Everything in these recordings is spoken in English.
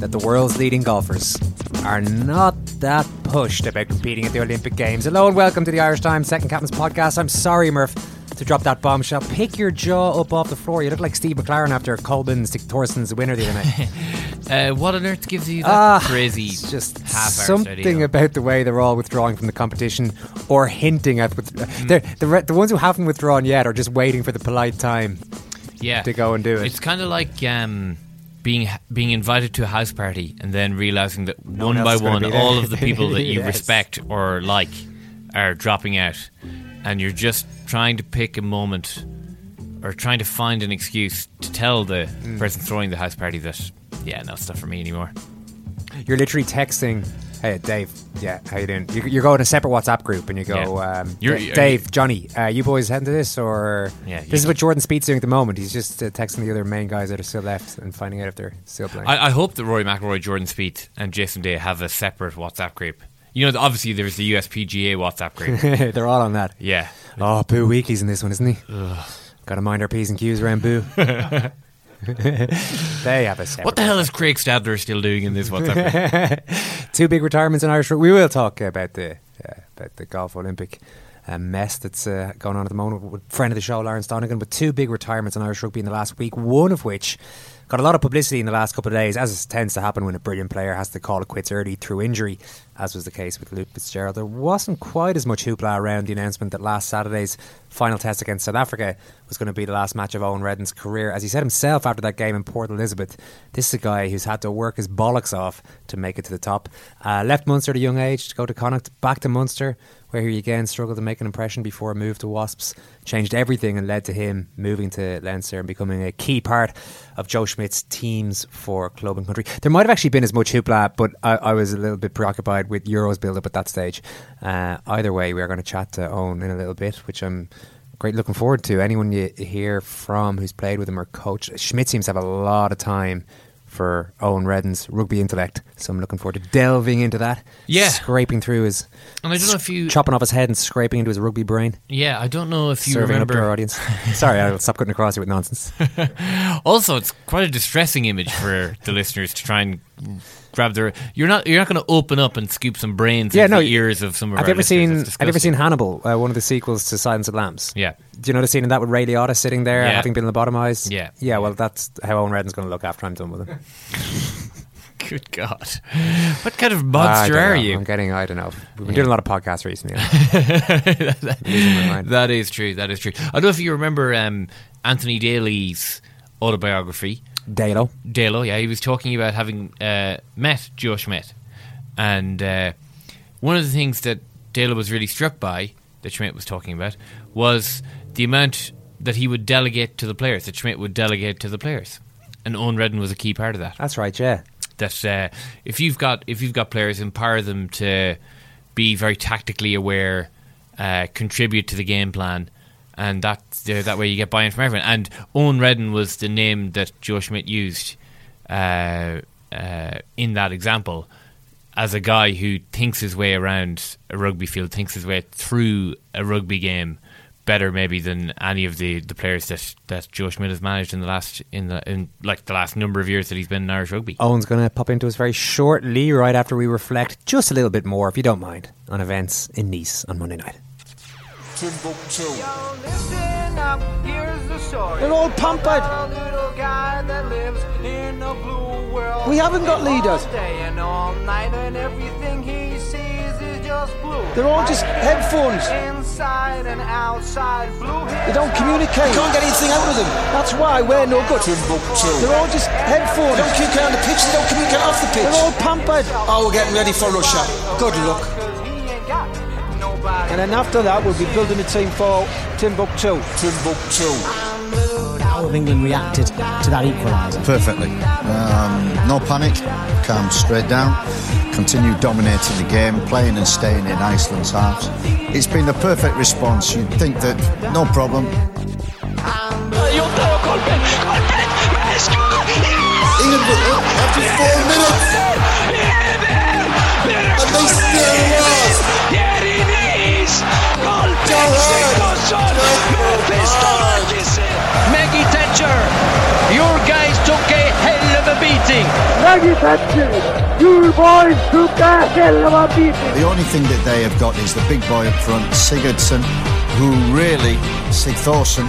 that the world's leading golfers are not that pushed about competing at the Olympic Games. Hello and welcome to the Irish Times Second Captain's Podcast. I'm sorry, Murph, to drop that bombshell. Pick your jaw up off the floor. You look like Steve McClaren after Kolbeinn Thorsten's winner the other night. Uh, what on earth gives you that Ah, crazy it's just half something about the way they're all withdrawing from the competition or hinting at with, they're- the the ones who haven't withdrawn yet are just waiting for the polite time yeah. to go and do it. It's kind of like um, being being invited to a house party and then realizing that No one one by else is gonna one, all of the people that you Yes. respect or like are dropping out, and you're just trying to pick a moment or trying to find an excuse to tell the Hmm. person throwing the house party that yeah, no, it's not for me anymore. You're literally texting, "Hey, Dave, yeah, how you doing?" You, you go in a separate WhatsApp group and you go, Yeah. um, You're- you're- "Dave, Johnny, uh, you boys heading to this?" Or Yeah, this is what Jordan Spieth's doing at the moment. He's just uh, texting the other main guys that are still left and finding out if they're still playing. I, I hope that Rory McIlroy, Jordan Spieth, and Jason Day have a separate WhatsApp group. You know, obviously there's the USPGA WhatsApp group. they're all on that. yeah. Oh, Boo Weekley's in this one, isn't he? Got to mind our p's and q's around Boo. they have a separate. What the hell is Craig Stadler still doing in this WhatsApp? Two big retirements in Irish. We will talk about the uh, about the golf Olympic uh, mess that's uh, going on at the moment with friend of the show Lawrence Donegan. with two big retirements in Irish rugby in the last week. One of which got a lot of publicity in the last couple of days, as tends to happen when a brilliant player has to call it quits early through injury, as was the case with Luke Fitzgerald. There wasn't quite as much hoopla around the announcement that last Saturday's final test against South Africa was going to be the last match of Eoin Reddan's career. As he said himself after that game in Port Elizabeth, this is a guy who's had to work his bollocks off to make it to the top. Uh, left Munster at a young age to go to Connacht, back to Munster, where he again struggled to make an impression before a move to Wasps. Changed everything and led to him moving to Leinster and becoming a key part of Joe Schmidt's teams for club and country. There might have actually been as much hoopla, but I, I was a little bit preoccupied with Euros build up at that stage. Uh, either way, we are going to chat to Eoin in a little bit, which I'm great looking forward to. Anyone you hear from who's played with him or coached, Schmidt seems to have a lot of time for Eoin Reddan's rugby intellect. So I'm looking forward to delving into that. Yeah. Scraping through his. And I don't know if you- Chopping off his head and scraping into his rugby brain. Yeah, I don't know if you serving up to our remember. audience. Sorry, I'll stop cutting across you with nonsense. Also, it's quite a distressing image for the listeners to try and grab their. You're not. You're not going to open up and scoop some brains Yeah, into no, the ears of some of Have you ever seen? Have you ever seen Hannibal? Uh, one of the sequels to Silence of the Lambs. Yeah. Do you know the scene in that with Ray Liotta sitting there, Yeah. having been lobotomized? Yeah. Yeah. Well, that's how Eoin Reddan's going to look after I'm done with him. Good God, what kind of monster are know. you? I'm getting. I don't know. We've been Yeah. doing a lot of podcasts recently. My mind. that is true. That is true. I don't know if you remember um, Anthony Daly's autobiography. Dalo. Dalo, yeah, he was talking about having uh, met Joe Schmidt, and uh, one of the things that Dalo was really struck by that Schmidt was talking about was the amount that he would delegate to the players. That Schmidt would delegate to the players, and Eoin Reddan was a key part of that. That's right. Yeah. That uh, if you've got if you've got players, empower them to be very tactically aware uh, contribute to the game plan, and that uh, that way you get buy-in from everyone. And Eoin Reddan was the name that Joe Schmidt used uh, uh, in that example as a guy who thinks his way around a rugby field, thinks his way through a rugby game better maybe than any of the, the players that, that Joe Schmidt has managed in the last in the in like the last number of years that he's been in Irish rugby. Eoin's going to pop into us very shortly, right after we reflect just a little bit more, if you don't mind, on events in Nice on Monday night. Timbuktu. They're all pampered. We haven't got leaders. They're all just headphones. They don't communicate. You can't get anything out of them. That's why we're no good. Timbuktu. They're all just headphones. They don't communicate on the pitch, they don't communicate off the pitch. They're all pampered. Oh, we're getting ready for Russia. Good luck. And then after that, we'll be building a team for Timbuktu. Timbuktu. How have England reacted to that equaliser? Perfectly. Um, no panic, calm straight down, continue dominating the game, playing and staying in Iceland's halves. It's been the perfect response. You'd think that no problem. England were up after four minutes. And they still lost. Maggie Thatcher, your guys took a hell of a beating. Maggie Thatcher, you boys took a hell of a beating. The only thing that they have got is the big boy up front, Sigurdsson, who really, Sigthorsson.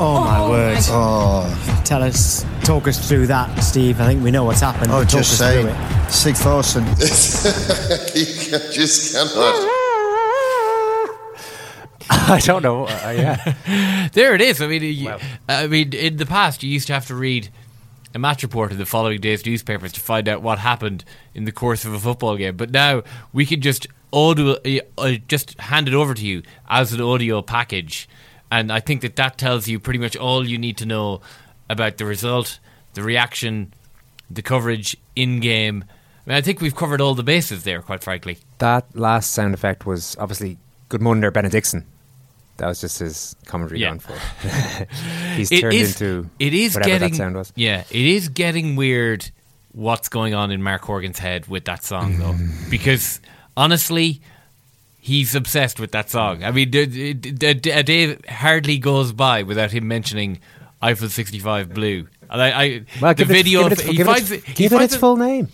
Oh, my Oh, word. Oh, Tell us, talk us through that, Steve. I think we know what's happened. oh just say, saying, through it. Sigthorsson. you can- just cannot. I don't know. Uh, yeah. there it is. I mean, you, I mean, in the past, you used to have to read a match report in the following day's newspapers to find out what happened in the course of a football game. But now we can just audio, uh, just hand it over to you as an audio package, and I think that that tells you pretty much all you need to know about the result, the reaction, the coverage in game. I, mean, I think we've covered all the bases there, quite frankly. That last sound effect was obviously Gudmundur Benediktsson. That was just his commentary Yeah. for. He's It turned is- into it is whatever getting that sound was. yeah it is getting weird what's going on in Mark Horgan's head with that song though Mm. because honestly he's obsessed with that song I mean a day hardly goes by without him mentioning Eiffel 65 Blue and I, I Well, the it- video give it its- he give it finds its- he give it its full name.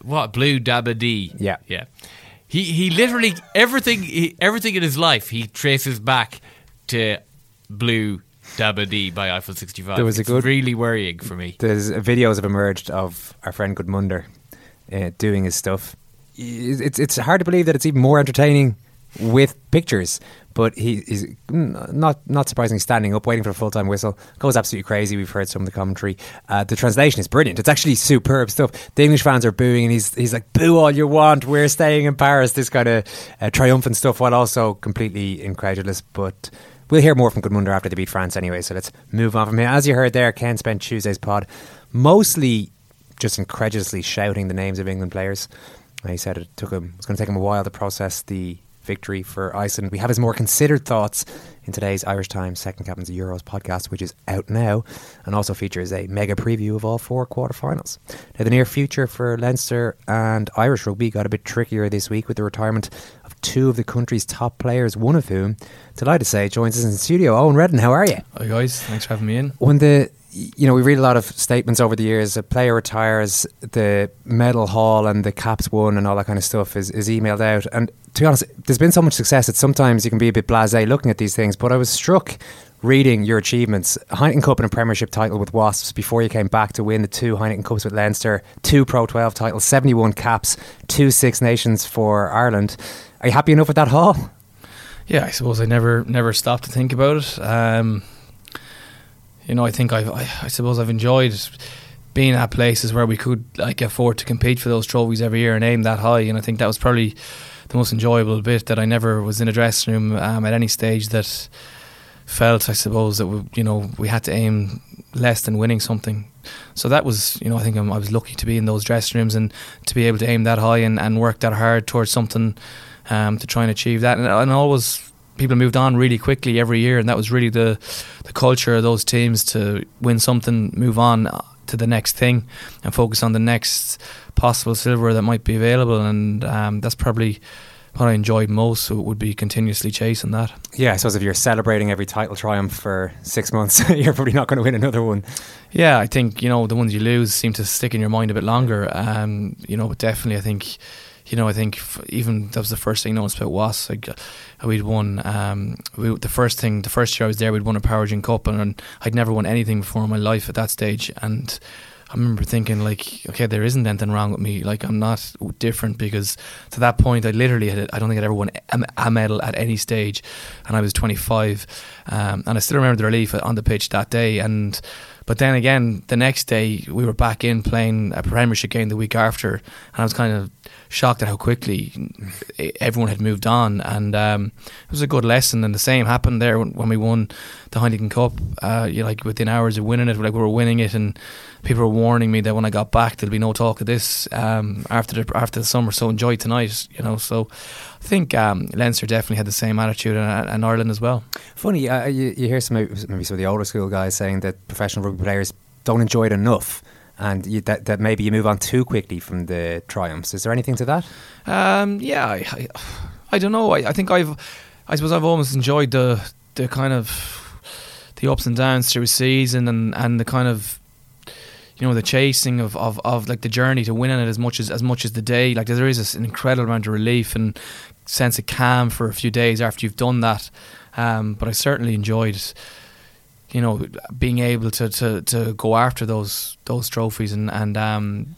what Blue Dabba D Yeah. yeah he he literally everything he, everything in his life he traces back to Blue Dabba D by Eiffel 65 There was a It's good- really worrying for me There's videos have emerged of our friend Gudmundur uh, doing his stuff. It's it's hard to believe that it's even more entertaining with pictures. But he, he's not not surprisingly standing up, waiting for a full time whistle. Goes absolutely crazy. We've heard some of the commentary. Uh, the translation is brilliant. It's actually superb stuff. The English fans are booing, and he's he's like, "Boo all you want. We're staying in Paris." This kind of uh, triumphant stuff, while also completely incredulous. But We'll hear more from Gudmundur after they beat France anyway, so let's move on from here. As you heard there, Ken spent Tuesday's pod mostly just incredulously shouting the names of England players. He said it took him, it's going to take him a while to process the victory for Iceland. We have his more considered thoughts in today's Irish Times Second Captain's Euros podcast, which is out now and also features a mega preview of all four quarterfinals. Now, the near future for Leinster and Irish rugby got a bit trickier this week with the retirement of two of the country's top players, one of whom, delighted to say, joins us in the studio. Eoin Reddan, how are you? Hi guys, thanks for having me in. When the you know, we read a lot of statements over the years. A player retires, the medal hall and the caps won and all that kind of stuff is, is emailed out. And to be honest, there's been so much success that sometimes you can be a bit blasé looking at these things. But I was struck reading your achievements. Heineken Cup and a Premiership title with Wasps before you came back to win the two Heineken Cups with Leinster, two Pro 12 titles, 71 caps, two Six Nations for Ireland. Are you happy enough with that haul? Yeah, I suppose I never never stopped to think about it. Um, you know, I think I've, I, I suppose I've enjoyed being at places where we could like afford to compete for those trophies every year and aim that high. And I think that was probably the most enjoyable bit that I never was in a dressing room um, at any stage that felt, I suppose, that we, you know we had to aim less than winning something. So that was, you know, I think I'm, I was lucky to be in those dressing rooms and to be able to aim that high and, and work that hard towards something um, to try and achieve that. And, and always people moved on really quickly every year, and that was really the the culture of those teams to win something, move on to the next thing, and focus on the next possible silver that might be available. And um, that's probably what I enjoyed most so it would be continuously chasing that. Yeah, I suppose if you're celebrating every title triumph for six months, you're probably not going to win another one. Yeah, I think you know the ones you lose seem to stick in your mind a bit longer. Um, you know, but definitely, I think. You know, I think even that was the first thing no one spoke was like uh, we'd won. Um, we, the first thing, the first year I was there, we'd won a Powergen Cup, and, and I'd never won anything before in my life at that stage. And I remember thinking like, okay, there isn't anything wrong with me. Like I'm not different because to that point, I literally had, I don't think I'd ever won a, medal at any stage, and I was 25, um, and I still remember the relief on the pitch that day. And but then again, the next day we were back in playing a Premiership game the week after, and I was kind of shocked at how quickly everyone had moved on, and um, it was a good lesson. And the same happened there when, we won the Heineken Cup. Uh, you like within hours of winning it, like we were winning it, and people were warning me that when I got back, there'll be no talk of this um, after the after the summer. So enjoy tonight, you know. So I think um, Leinster definitely had the same attitude, and, and Ireland as well. Funny, uh, you, you hear some maybe some of the older school guys saying that professional rugby players don't enjoy it enough. And you, that, that maybe you move on too quickly from the triumphs. Is there anything to that? Um, yeah, I, I, I, don't know. I, I think I've, I suppose I've almost enjoyed the the kind of the ups and downs through a season and, and the kind of you know the chasing of, of, of like the journey to winning it as much as as much as the day like there is an incredible amount of relief and sense of calm for a few days after you've done that um, but I certainly enjoyed you know being able to, to, to go after those those trophies and and um,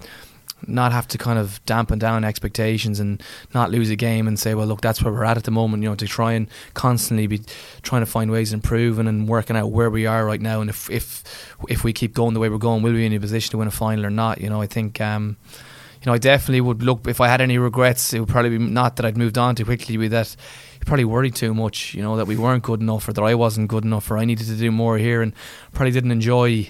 not have to kind of dampen down expectations and not lose a game and say, well, look, that's where we're at at the moment. You know, to try and constantly be trying to find ways of improving and working out where we are right now, and if if if we keep going the way we're going, will we be in a position to win a final or not? You know, I think. Um, you know, I definitely would look. If I had any regrets, it would probably be not that I'd moved on too quickly. Be that you probably worried too much. You know that we weren't good enough, or that I wasn't good enough, or I needed to do more here, and probably didn't enjoy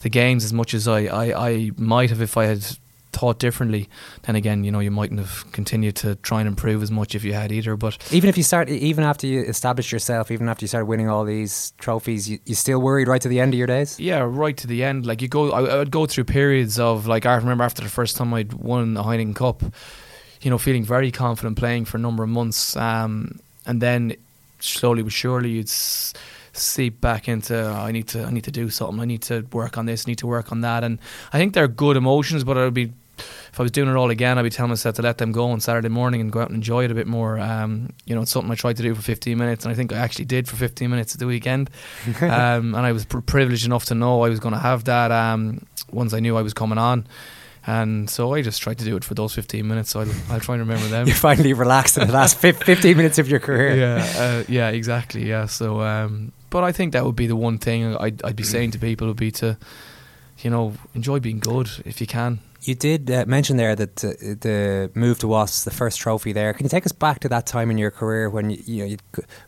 the games as much as I, I, I might have if I had thought differently, then again, you know, you mightn't have continued to try and improve as much if you had either. But even if you start, even after you established yourself, even after you started winning all these trophies, you, you still worried right to the end of your days. Yeah, right to the end. Like you go, I, I would go through periods of like I remember after the first time I'd won a Heineken Cup, you know, feeling very confident playing for a number of months, um, and then slowly but surely you'd. S- seep back into oh, I need to I need to do something. I need to work on this. I need to work on that. And I think they're good emotions, but it would be if I was doing it all again, I'd be telling myself to let them go on Saturday morning and go out and enjoy it a bit more. Um, you know, it's something I tried to do for 15 minutes, and I think I actually did for 15 minutes at the weekend. um, and I was pr- privileged enough to know I was going to have that um, once I knew I was coming on. And so I just tried to do it for those 15 minutes. So I'll, I'll try and remember them. you finally relaxed in the last 15 minutes of your career. Yeah, uh, yeah, exactly. Yeah. So, um, but I think that would be the one thing I'd, I'd be saying to people would be to, you know, enjoy being good if you can. You did uh, mention there that uh, the move to Wasps, the first trophy there. Can you take us back to that time in your career when you, you know you'd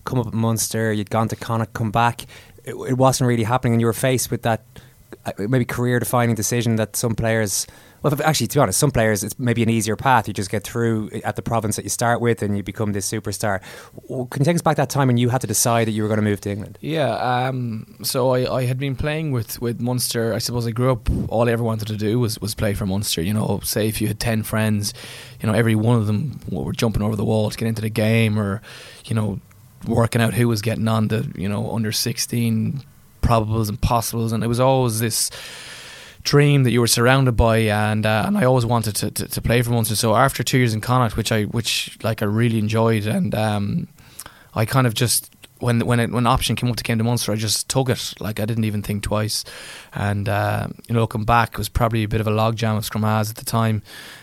come up at Munster, you'd gone to Connacht, come back, it, it wasn't really happening, and you were faced with that uh, maybe career defining decision that some players well, actually, to be honest, some players it's maybe an easier path. You just get through at the province that you start with, and you become this superstar. Can you take us back that time when you had to decide that you were going to move to England? Yeah. Um, so I, I had been playing with with Munster. I suppose I grew up. All I ever wanted to do was was play for Munster. You know, say if you had ten friends, you know, every one of them were jumping over the wall to get into the game, or you know, working out who was getting on the you know under sixteen probables and possibles, and it was always this dream that you were surrounded by, and uh, and I always wanted to, to, to, play for Munster. So after two years in Connacht, which I which like I really enjoyed, and um, I kind of just when when it, when option came up to came to Munster, I just took it. Like I didn't even think twice, and uh, you know looking back, it was probably a bit of a logjam of scrum halves at the time.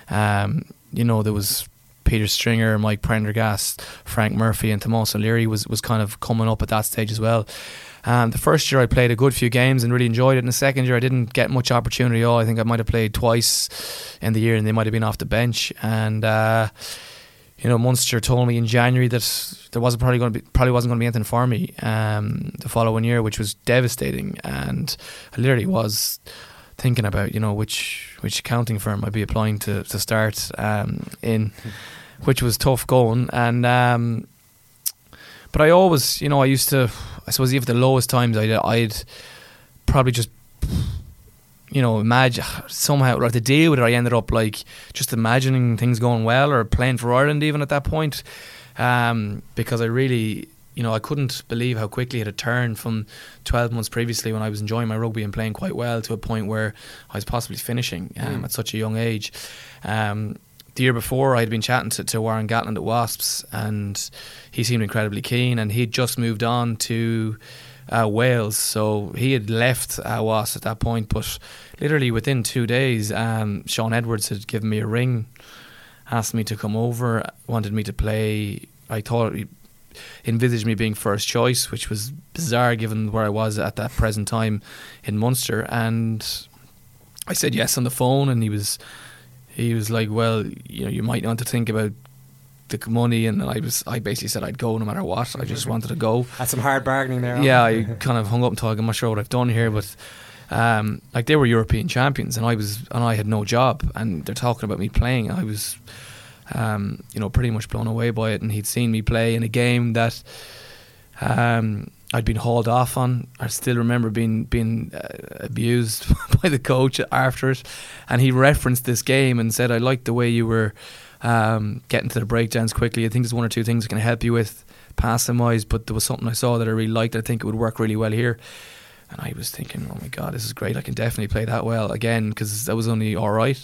Um, you know there was Peter Stringer, Mike Prendergast, Frank Murphy, and Tomas O'Leary was was kind of coming up at that stage as well. Um, the first year I played a good few games and really enjoyed it. In the second year I didn't get much opportunity at all. I think I might have played twice in the year and they might have been off the bench. And uh, you know, Munster told me in January that there wasn't probably going to be probably wasn't going to be anything for me um, the following year, which was devastating. And I literally was thinking about you know which which accounting firm I'd be applying to to start um, in. which was tough going. And um, but I always, you know, I used to, I suppose, even the lowest times, I'd, I'd probably just, you know, imagine somehow or to deal with it. I ended up like just imagining things going well or playing for Ireland even at that point, um, because I really. You know, I couldn't believe how quickly it had turned from 12 months previously when I was enjoying my rugby and playing quite well to a point where I was possibly finishing um, Mm. at such a young age. Um, the year before, I'd been chatting to, to Warren Gatland at Wasps, and he seemed incredibly keen. And he'd just moved on to uh, Wales, so he had left uh, Wasps at that point. But literally within two days, um, Shaun Edwards had given me a ring, asked me to come over, wanted me to play. I thought he envisaged me being first choice, which was bizarre given where I was at that present time in Munster. And I said yes on the phone, and he was he was like, "Well, you know, you might want to think about the money." And I was, I basically said I'd go no matter what. I just wanted to go. Had some hard bargaining there. Yeah, I kind of hung up and thought, I'm not sure what I've done here, but um, like they were European champions, and I was, and I had no job, and they're talking about me playing. I was, um, you know, pretty much blown away by it, and he'd seen me play in a game that. Um, I'd been hauled off on. I still remember being being uh, abused by the coach after it, and he referenced this game and said, "I liked the way you were um, getting to the breakdowns quickly. I think there's one or two things I can help you with, passing wise, but there was something I saw that I really liked. I think it would work really well here." And I was thinking, "Oh my god, this is great! I can definitely play that well again because that was only all right."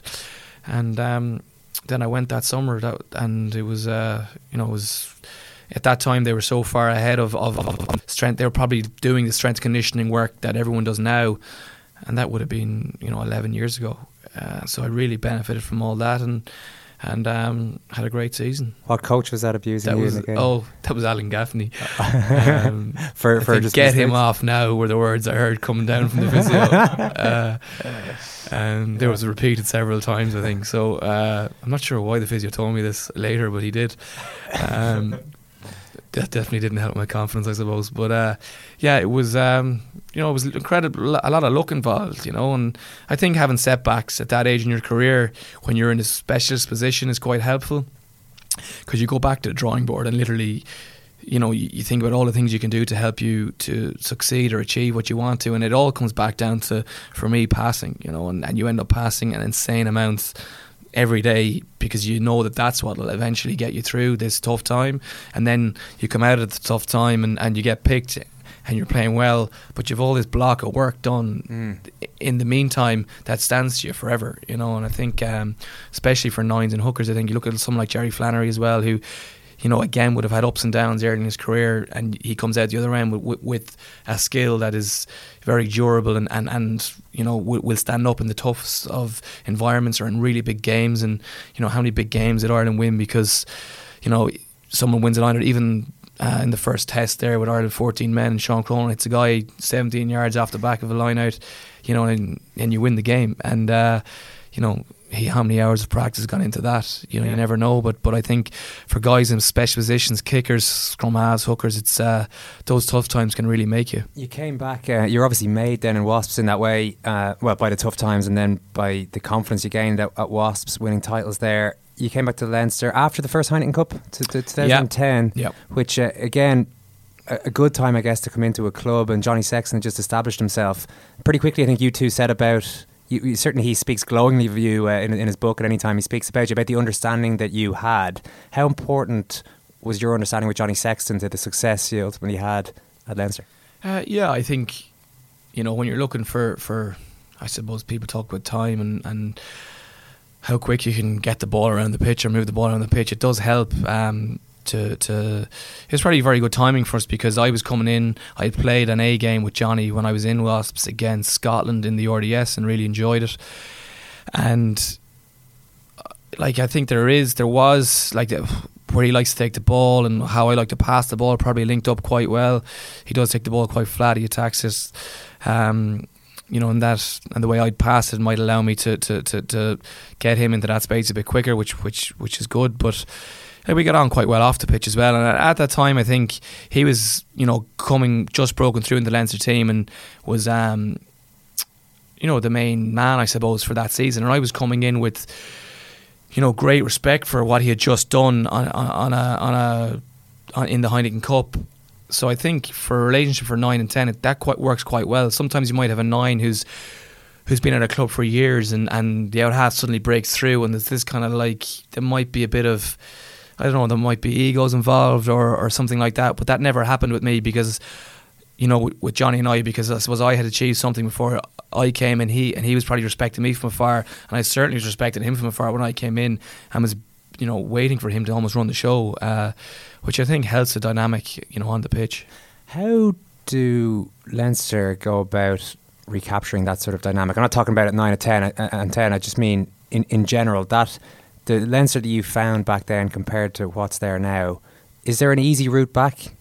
And um, then I went that summer, that, and it was, uh, you know, it was at that time they were so far ahead of, of, of strength. They were probably doing the strength conditioning work that everyone does now, and that would have been you know 11 years ago. Uh, so I really benefited from all that and and um, had a great season. What coach was that abusing That you was in the game? oh that was Alan Gaffney. Um, For- I for just get him off now were the words I heard coming down from the physio. uh, and there was repeated several times I think. So uh, I'm not sure why the physio told me this later, but he did. Um, that definitely didn't help my confidence, I suppose. But uh, yeah, it was um, you know it was incredible, a lot of luck involved, you know. And I think having setbacks at that age in your career, when you're in a specialist position, is quite helpful because you go back to the drawing board and literally. You know, you, you think about all the things you can do to help you to succeed or achieve what you want to, and it all comes back down to, for me, passing. You know, and, and you end up passing an insane amount every day because you know that that's what will eventually get you through this tough time. And then you come out of the tough time and, and you get picked and you're playing well, but you've all this block of work done in the meantime that stands to you forever, you know. And I think, um, especially for nines and hookers, I think you look at someone like Jerry Flannery as well, who, you know, again would have had ups and downs early in his career, and he comes out the other end with, with, a skill that is very durable and, and, and you know will, will stand up in the toughest of environments or in really big games. And you know how many big games did Ireland win because you know someone wins an Ireland even. Uh, in the first test there with Ireland 14 men and Sean Cronin hits a guy 17 yards off the back of a line out you know and, and you win the game and uh, you know he, how many hours of practice has gone into that you know Yeah. you never know but but I think for guys in special positions kickers scrum halves hookers it's uh, those tough times can really make you You came back. Uh, you're obviously made then in Wasps in that way. Uh, well, by the tough times, and then by the confidence you gained at, at Wasps, winning titles there. You came back to Leinster after the first Heineken Cup to, to 2010, Yep. which uh, again. A good time, I guess, to come into a club, and Johnny Sexton had just established himself pretty quickly. I think you two said about you, you, certainly he speaks glowingly of you uh, in, in his book at any time he speaks about you about the understanding that you had. How important was your understanding with Johnny Sexton to the success you ultimately had at Leinster? Uh, yeah, I think you know when you're looking for for I suppose people talk about time and and how quick you can get the ball around the pitch or move the ball around the pitch. It does help. Um, to to it's probably very good timing for us because I was coming in. I had played an A game with Johnny when I was in Wasps against Scotland in the RDS and really enjoyed it. And uh, like I think there is, there was like where he likes to take the ball and how I like to pass the ball probably linked up quite well. He does take the ball quite flat. He attacks it. Um, you know, and that and the way I'd pass it might allow me to, to, to, to get him into that space a bit quicker, which which which is good. But we got on quite well off the pitch as well. And at, at that time, I think he was, you know, coming just broken through in the Leinster team and was, um, you know, the main man, I suppose, for that season. And I was coming in with you know, great respect for what he had just done on on, on a on a in the Heineken Cup. So I think for a relationship for nine and ten, it, that quite works quite well. Sometimes you might have a nine who's who's been at a club for years, and and the out half suddenly breaks through, and there's this kind of like there might be a bit of I don't know, there might be egos involved or or something like that, but that never happened with me because you know, with Johnny and I, because I suppose I had achieved something before I came and he and he was probably respecting me from afar, and I certainly was respecting him from afar when I came in and was, you know, waiting for him to almost run the show, uh, which I think helps the dynamic, you know, on the pitch. How do Leinster go about recapturing that sort of dynamic? I'm not talking about it nine and ten uh, and ten. I just mean in in general that the Leinster that you found back then compared to what's there now. Is there an easy route back?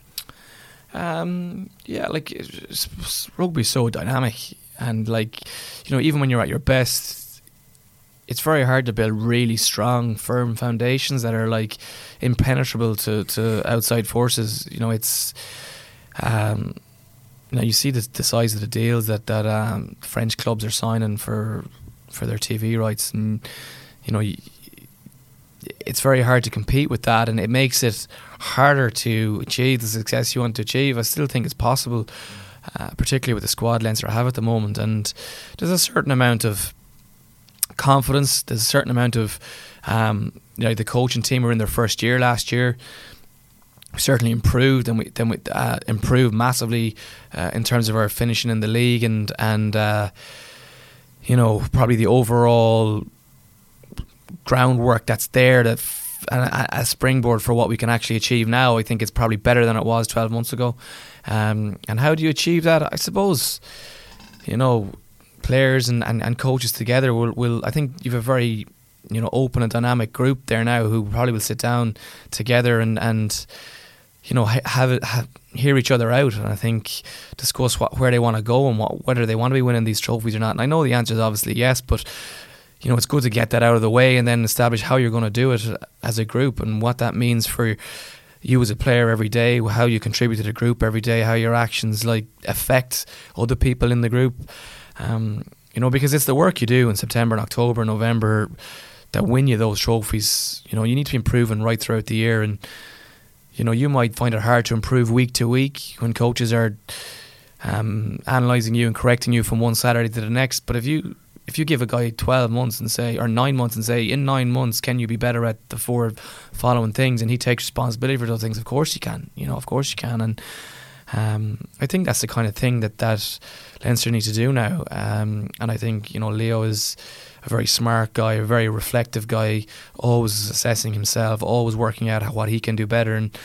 Um, yeah, like rugby's so dynamic, and like you know, even when you're at your best, it's very hard to build really strong, firm foundations that are like impenetrable to, to outside forces. You know, it's um, you know you see the, the size of the deals that that um, French clubs are signing for for their TV rights, and you know. You, it's very hard to compete with that, and it makes it harder to achieve the success you want to achieve. I still think it's possible, uh, particularly with the squad Leinster have at the moment. And there's a certain amount of confidence. There's a certain amount of, um, you know, the coaching team were in their first year last year. We certainly improved, and we then we uh, improved massively uh, in terms of our finishing in the league, and and uh, you know probably the overall groundwork that's there that a, springboard for what we can actually achieve now. I think it's probably better than it was 12 months ago. Um, and how do you achieve that? I suppose, you know, players and, and, and coaches together will, will, I think you have a very, you know, open and dynamic group there now who probably will sit down together and, and you know, have it, have, hear each other out and I think discuss what, where they want to go and what, whether they want to be winning these trophies or not. And I know the answer is obviously yes, but you know, it's good to get that out of the way and then establish how you're going to do it as a group and what that means for you as a player every day, how you contribute to the group every day, how your actions like affect other people in the group. Um, you know, because it's the work you do in September and October, and November that win you those trophies. You know, you need to be improving right throughout the year, and you know, you might find it hard to improve week to week when coaches are um, analysing you and correcting you from one Saturday to the next. But if you if you give a guy 12 months and say, or nine months and say, in nine months, can you be better at the four following things? And he takes responsibility for those things. Of course you can. You know, of course you can. And um, I think that's the kind of thing that that Leinster needs to do now. Um, and I think you know Leo is a very smart guy, a very reflective guy, always assessing himself, always working out what he can do better. And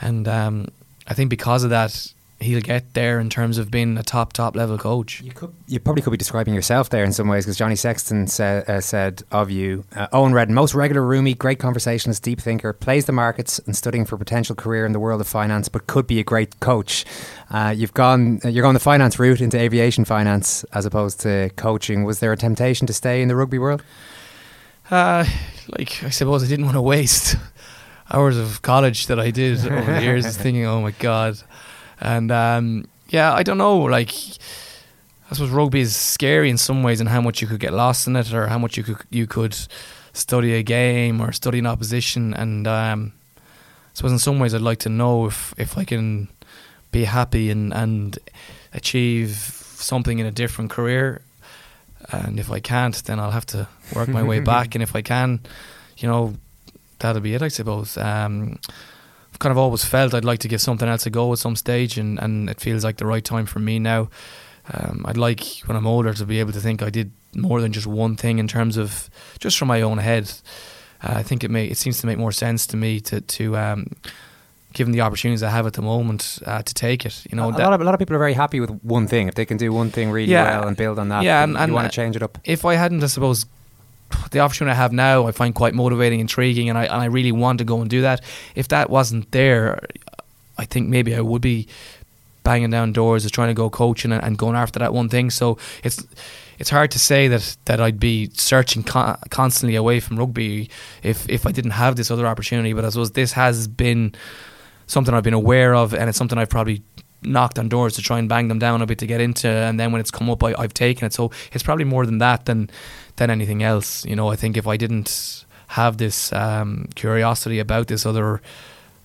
and um, I think because of that, he'll get there in terms of being a top top level coach. You could, you probably could be describing yourself there in some ways because Johnny Sexton sa- uh, said of you, uh, Eoin Reddan, most regular roomie, great conversationalist, deep thinker, plays the markets and studying for potential career in the world of finance, but could be a great coach. Uh, you've gone, uh, you're going the finance route into aviation finance as opposed to coaching. Was there a temptation to stay in the rugby world? Uh, like I suppose I didn't want to waste hours of college that I did over the years, thinking, oh my god. And um, yeah, I don't know. Like, I suppose rugby is scary in some ways, and how much you could get lost in it, or how much you could you could study a game or study an opposition. And um, I suppose in some ways, I'd like to know if if I can be happy and and achieve something in a different career. And if I can't, then I'll have to work my way back. And if I can, you know, that'll be it, I suppose. Um, kind of always felt I'd like to give something else a go at some stage, and, and it feels like the right time for me now. Um, I'd like when I'm older to be able to think I did more than just one thing in terms of just from my own head. Uh, I think it may it seems to make more sense to me to to um, given the opportunities I have at the moment uh, to take it. You know, a, lot of a lot of people are very happy with one thing if they can do one thing really yeah, well and build on that. Yeah, and, and you want to change it up. If I hadn't, I suppose the opportunity I have now, I find quite motivating, intriguing, and I and I really want to go and do that. If that wasn't there, I think maybe I would be banging down doors, just trying to go coaching and, and going after that one thing. So it's it's hard to say that that I'd be searching con- constantly away from rugby if if I didn't have this other opportunity. But I suppose this has been something I've been aware of, and it's something I've probably knocked on doors to try and bang them down a bit to get into, and then when it's come up, I, I've taken it. So it's probably more than that than than anything else. You know, I think if I didn't have this um, curiosity about this other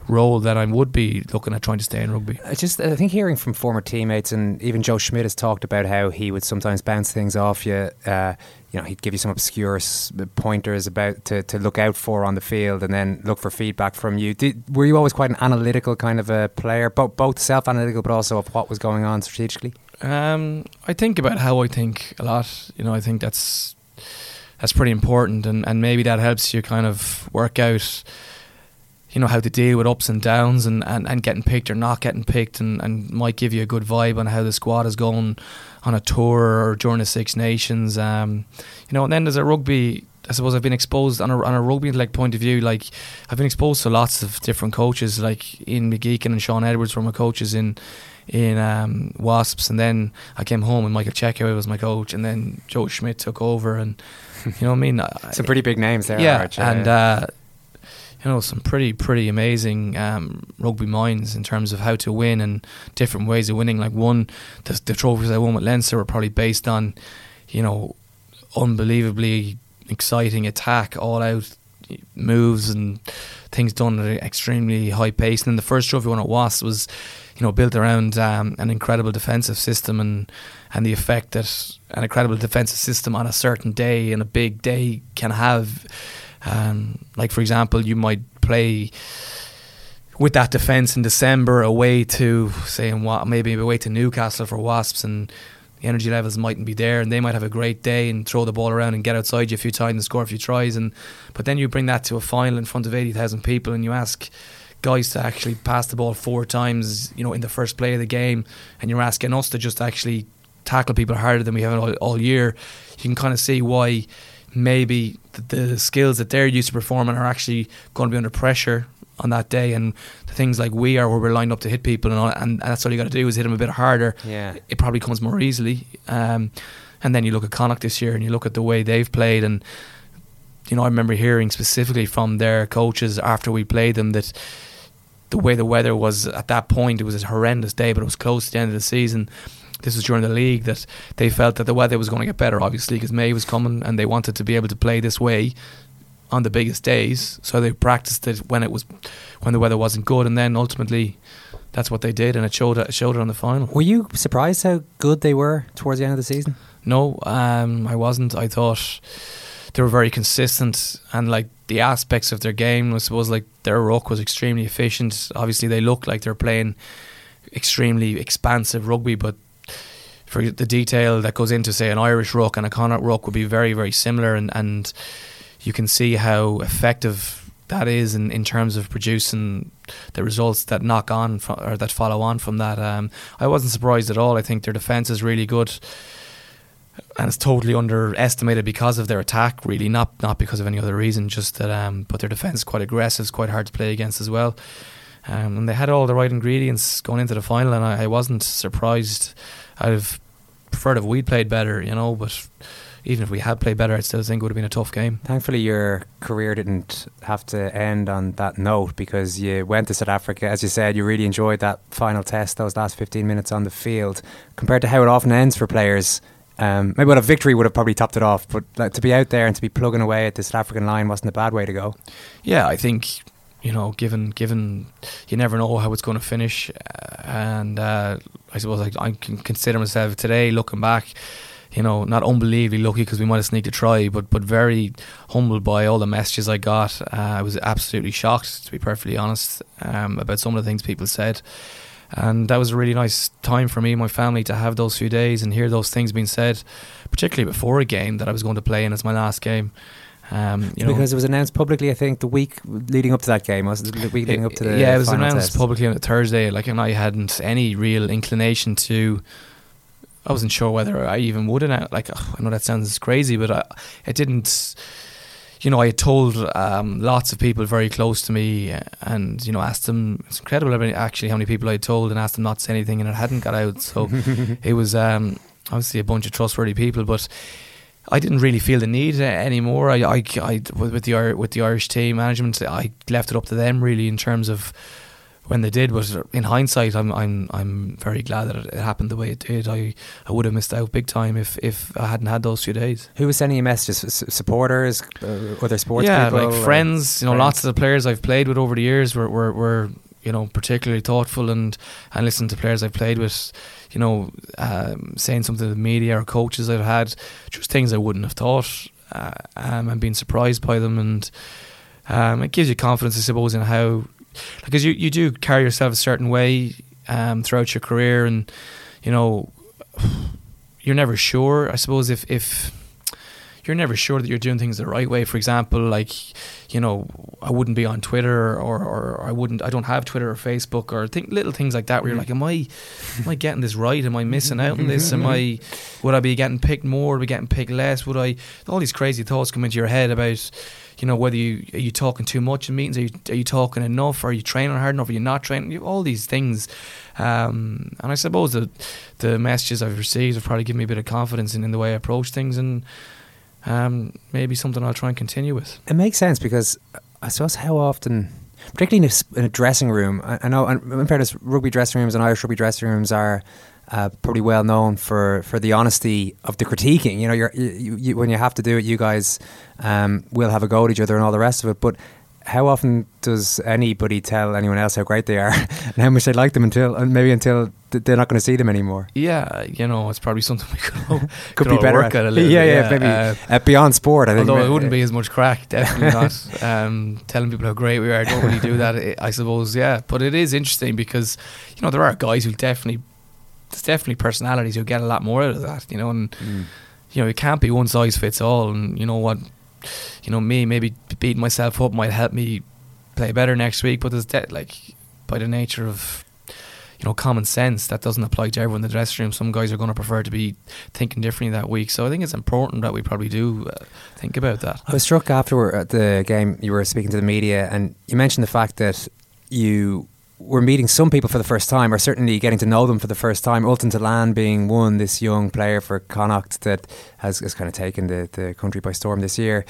role that I would be looking at trying to stay in rugby. I just I think hearing from former teammates and even Joe Schmidt has talked about how he would sometimes bounce things off you. Uh, you know, he'd give you some obscure pointers about to, to look out for on the field, and then look for feedback from you. Did, were you always quite an analytical kind of a player, both both self analytical, but also of what was going on strategically? Um, I think about how I think a lot. You know, I think that's that's pretty important, and, and maybe that helps you kind of work out you know how to deal with ups and downs and, and, and getting picked or not getting picked and, and might give you a good vibe on how the squad is going on a tour or during the Six Nations. Um, you know, and then there's a rugby. I suppose I've been exposed on a on a rugby like point of view. Like I've been exposed to lots of different coaches, like Ian McGeechan and Shaun Edwards were my coaches in in um, Wasps, and then I came home and Michael Cheika was my coach, and then Joe Schmidt took over, and you know what I mean. Some pretty big names there. Yeah, and. Uh, you know some pretty pretty amazing um, rugby minds in terms of how to win and different ways of winning. Like one, the, the trophies I won with Leinster were probably based on, you know, unbelievably exciting attack, all out moves and things done at an extremely high pace. And then the first trophy won at Wasps was, you know, built around um, an incredible defensive system and and the effect that an incredible defensive system on a certain day and a big day can have um, like for example, you might play with that defence in December away to say in what maybe away to Newcastle for Wasps and the energy levels mightn't be there and they might have a great day and throw the ball around and get outside you a few times and score a few tries and but then you bring that to a final in front of 80,000 people and you ask guys to actually pass the ball four times you know in the first play of the game and you're asking us to just actually tackle people harder than we have all, all year you can kind of see why maybe the, the skills that they're used to performing are actually going to be under pressure on that day and the things like we are where we're lined up to hit people and all, and, and that's all you got to do is hit them a bit harder. Yeah. It probably comes more easily um, and then you look at Connacht this year and you look at the way they've played and you know I remember hearing specifically from their coaches after we played them that the way the weather was at that point it was a horrendous day but it was close to the end of the season. This was during the league that they felt that the weather was going to get better, obviously, because May was coming and they wanted to be able to play this way on the biggest days. So they practiced it when it was when the weather wasn't good, and then ultimately that's what they did, and it showed it showed it on the final. Were you surprised how good they were towards the end of the season? No, um, I wasn't. I thought they were very consistent, and like the aspects of their game, I suppose, like their ruck was extremely efficient. Obviously, they looked like they're playing extremely expansive rugby, but for the detail that goes into say an Irish ruck and a Connacht ruck would be very very similar and and you can see how effective that is in, in terms of producing the results that knock on from, or that follow on from that. Um, I wasn't surprised at all. I think their defence is really good, and it's totally underestimated because of their attack. Really, not not because of any other reason. Just that, um, but their defence is quite aggressive. It's quite hard to play against as well. Um, and they had all the right ingredients going into the final, and I, I wasn't surprised I'd have preferred if we'd played better, you know, but even if we had played better, I still think it would have been a tough game. Thankfully, your career didn't have to end on that note because you went to South Africa. As you said, you really enjoyed that final test, those last 15 minutes on the field. Compared to how it often ends for players, um, maybe what a victory would have probably topped it off, but like, to be out there and to be plugging away at the South African line wasn't a bad way to go. Yeah, I think you know, given given you never know how it's going to finish, uh, and uh, I suppose I, I, can consider myself today looking back, you know, not unbelievably lucky because we might have sneaked a try, but but very humbled by all the messages I got. Uh, I was absolutely shocked, to be perfectly honest, um, about some of the things people said. And that was a really nice time for me and my family to have those few days and hear those things being said, particularly before a game that I was going to play in as my last game. Um, you know, because it was announced publicly, I think the week leading up to that game was the week leading up to the yeah, it was announced test. publicly on a Thursday. Like, and I hadn't any real inclination to. I wasn't sure whether I even would announce. Like, oh, I know that sounds crazy, but I, it didn't. You know, I had told um, lots of people very close to me, and you know, asked them. It's incredible, actually, how many people I had told and asked them not to say anything, and it hadn't got out. So it was um, obviously a bunch of trustworthy people, but I didn't really feel the need anymore. I, I, I with the with the Irish team management, I left it up to them really in terms of when they did. But in hindsight, I'm I'm I'm very glad that it happened the way it did. I, I would have missed out big time if, if I hadn't had those few days. Who was sending you messages? S- supporters, uh, other sports yeah, people, like friends. You know, friends? lots of the players I've played with over the years were were, were you know particularly thoughtful and and listen to players I've played with. You know, um, saying something to the media or coaches I've had, just things I wouldn't have thought, uh, um, and being surprised by them, and um, it gives you confidence, I suppose, in how because you you do carry yourself a certain way um, throughout your career, and you know you're never sure. I suppose if if you're never sure that you're doing things the right way. For example, like you know, I wouldn't be on Twitter or, or I wouldn't. I don't have Twitter or Facebook or think little things like that. Where you're like, am I am I getting this right? Am I missing out on this? Am I would I be getting picked more? Would I be getting picked less? Would I? All these crazy thoughts come into your head about you know whether you are you talking too much in meetings, are you, are you talking enough, are you training hard enough, are you not training? You, all these things, um, and I suppose the the messages I've received have probably given me a bit of confidence in, in the way I approach things, and um, maybe something I'll try and continue with. It makes sense because I suppose how often, particularly in a, in a dressing room, I, I know, and in fairness, rugby dressing rooms and Irish rugby dressing rooms are uh, probably well known for, for the honesty of the critiquing. You know, you're, you, you, when you have to do it, you guys um, will have a go at each other and all the rest of it. But how often does anybody tell anyone else how great they are and how much they like them until, maybe until they're not going to see them anymore? Yeah, you know, it's probably something we could all, Could all be better work at. at a little Yeah, bit, yeah, yeah, maybe, Uh, uh, beyond sport, I think. Although it wouldn't be as much crack, definitely not. Um, telling people how great we are, don't really do that. I- I suppose, yeah. But it is interesting because you know there are guys who definitely, there's definitely personalities who get a lot more out of that. You know, and Mm. you know it can't be one size fits all. And you know what, you know me maybe beating myself up might help me play better next week. But there's de- like by the nature of you know common sense that doesn't apply to everyone in the dressing room. Some guys are going to prefer to be thinking differently that week. So I think it's important that we probably do uh, think about that. I was struck after at the game you were speaking to the media, and you mentioned the fact that you were meeting some people for the first time, or certainly getting to know them for the first time. Ultan Dillane being one, this young player for Connacht that has, has kind of taken the, the country by storm this year,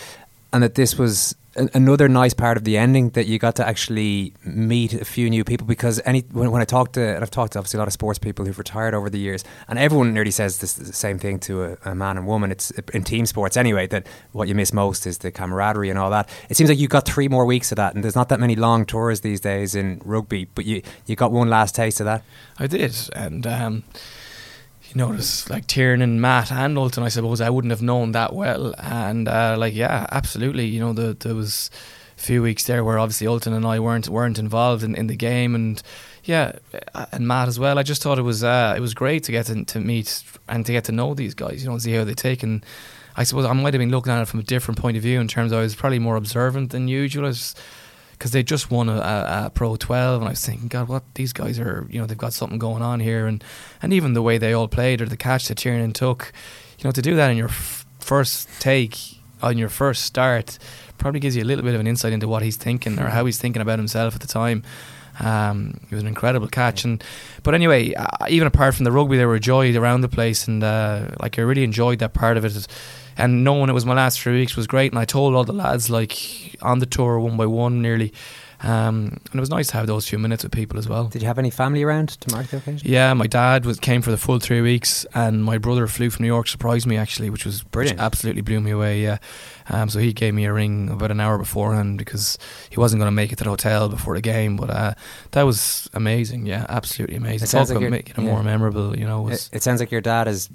and that this was an, another nice part of the ending that you got to actually meet a few new people because any when, when I talked to and I've talked to obviously a lot of sports people who've retired over the years and everyone nearly says this the same thing to a, a man and woman. It's in team sports anyway that what you miss most is the camaraderie and all that. It seems like you got three more weeks of that and there's not that many long tours these days in rugby but you you got one last taste of that. I did, and um, you know, there's like Tiernan and Matt and Ultan. I suppose I wouldn't have known that well, and uh, like yeah, absolutely. You know, the, there was a few weeks there where obviously Ultan and I weren't weren't involved in, in the game, and yeah, uh, and Matt as well. I just thought it was uh, it was great to get to, to meet and to get to know these guys. You know, see how they take and. I suppose I might have been looking at it from a different point of view in terms of I was probably more observant than usual. I was, because they just won a, a, a Pro 12, and I was thinking, God, what these guys are, you know, they've got something going on here, and and even the way they all played or the catch that Tiernan took, you know, to do that in your f- first take on your first start probably gives you a little bit of an insight into what he's thinking or how he's thinking about himself at the time. Um, it was an incredible catch, and but anyway, uh, even apart from the rugby, they were joy around the place, and uh, like I really enjoyed that part of it. And knowing it was my last three weeks was great, and I told all the lads like on the tour one by one nearly, um, and it was nice to have those few minutes with people as well. did you have any family around to mark the occasion Yeah, my dad was came for the full three weeks, and my brother flew from New York, surprised me actually, which was Brilliant. which absolutely blew me away. Yeah, um, so he gave me a ring about an hour beforehand because he wasn't going to make it to the hotel before the game. But uh, that was amazing. Yeah, absolutely amazing. It sounds Talk like about making it more memorable. You know, was It, it sounds like your dad is.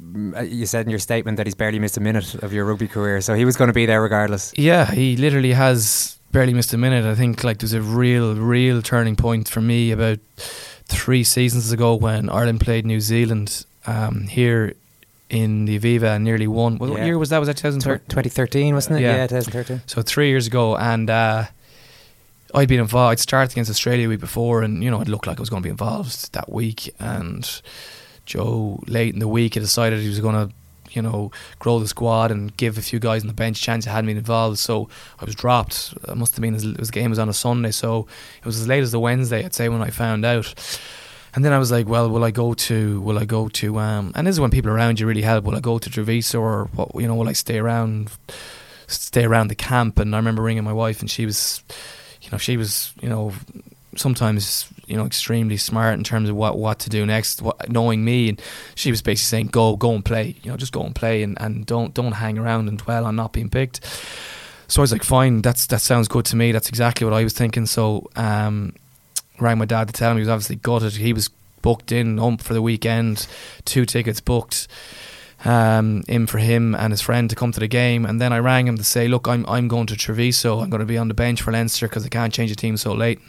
You said in your statement that he's barely missed a minute of your rugby career, so he was going to be there regardless. Yeah, he literally has barely missed a minute. I think like there's a real, real turning point for me about three seasons ago when Ireland played New Zealand um, here in the Aviva and nearly won. What Yeah. year was that? Was that 2013? 2013, wasn't it? Yeah. Yeah, 2013. So three years ago, and uh, I'd been involved. I'd started against Australia week before, and you know it looked like I was going to be involved that week. And Joe, late in the week, had decided he was going to, you know, grow the squad and give a few guys on the bench a chance that hadn't been involved. So I was dropped. It must have been his, his game was on a Sunday, so it was as late as the Wednesday, I'd say, when I found out. And then I was like, well, will I go to, will I go to, um, and this is when people around you really help. Will I go to Treviso or what, you know, will I stay around, stay around the camp? And I remember ringing my wife and she was, you know, she was, you know, sometimes you know extremely smart in terms of what what to do next. What, knowing me, and she was basically saying, "Go, go and play. You know, just go and play, and, and don't don't hang around and dwell on not being picked." So I was like, "Fine, that's that sounds good to me. That's exactly what I was thinking." So um, rang my dad to tell him he was obviously gutted. He was booked in home for the weekend, two tickets booked um, in for him and his friend to come to the game. And then I rang him to say, look, I'm I'm going to Treviso. I'm going to be on the bench for Leinster because I can't change the team so late.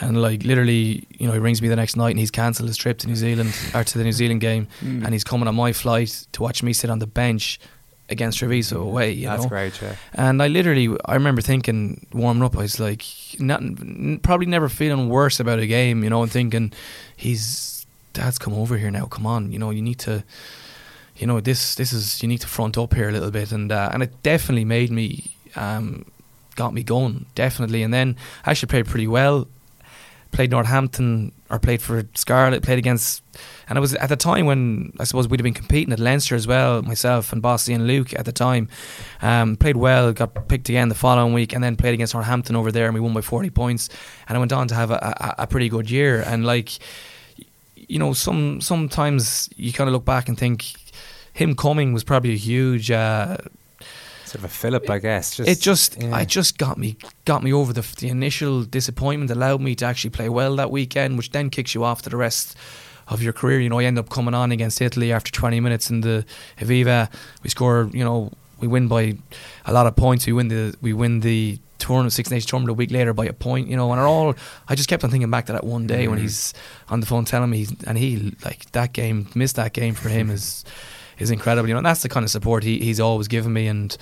And like literally, you know, he rings me the next night and he's cancelled his trip to New Zealand or to the New Zealand game, Mm. and he's coming on my flight to watch me sit on the bench against Treviso away. You That's know? great, yeah. And I literally, I remember thinking, warming up, I was like, not, probably never feeling worse about a game, you know, and thinking, he's, dad's come over here now, come on, you know, you need to, you know, this, this is, you need to front up here a little bit. And, uh, and it definitely made me, um, got me going, definitely. And then I actually played pretty well. Played Northampton or played for Scarlet, played against, and it was at the time when I suppose we'd have been competing at Leinster as well, myself and Bossy and Luke at the time. Um, played well, got picked again the following week, and then played against Northampton over there, and we won by 40 points. And I went on to have a, a, a pretty good year. And like, you know, some sometimes you kind of look back and think him coming was probably a huge. Uh, Sort of a fillip, I guess. Just, it just yeah. I just got me got me over the the initial disappointment allowed me to actually play well that weekend which then kicks you off to the rest of your career you know I end up coming on against Italy after 20 minutes in the Aviva we score you know we win by a lot of points we win the we win the tournament Six Nations tournament a week later by a point you know and it all I just kept on thinking back to that one day when Mhm. he's on the phone telling me he's, and he like that game missed that game for him is is incredible you know and that's the kind of support he, he's always given me and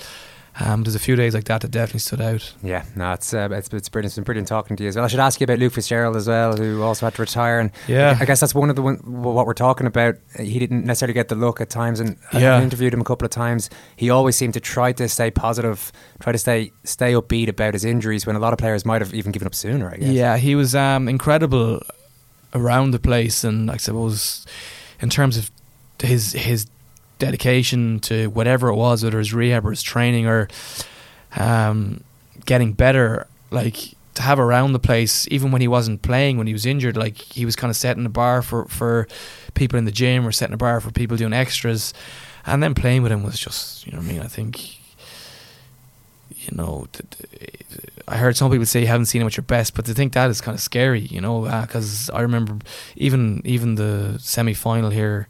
um, there's a few days like that that definitely stood out. Yeah, no, it's uh, it's it's brilliant. It's been brilliant talking to you as well. I should ask you about Luke Fitzgerald as well, who also had to retire. And Yeah. I guess that's one of the one, what we're talking about. He didn't necessarily get the look at times, and I Yeah. interviewed him a couple of times. He always seemed to try to stay positive, try to stay stay upbeat about his injuries when a lot of players might have even given up sooner. I guess. Yeah, he was um, incredible around the place, and I suppose in terms of his his dedication to whatever it was, whether his rehab or his training or um, getting better, like to have around the place, even when he wasn't playing, when he was injured, like he was kind of setting the bar for for people in the gym or setting a bar for people doing extras, and then playing with him was just, you know, I mean, I think you know, I heard some people say you haven't seen him at your best, but to think that is kind of scary, you know, because I remember even even the semi final here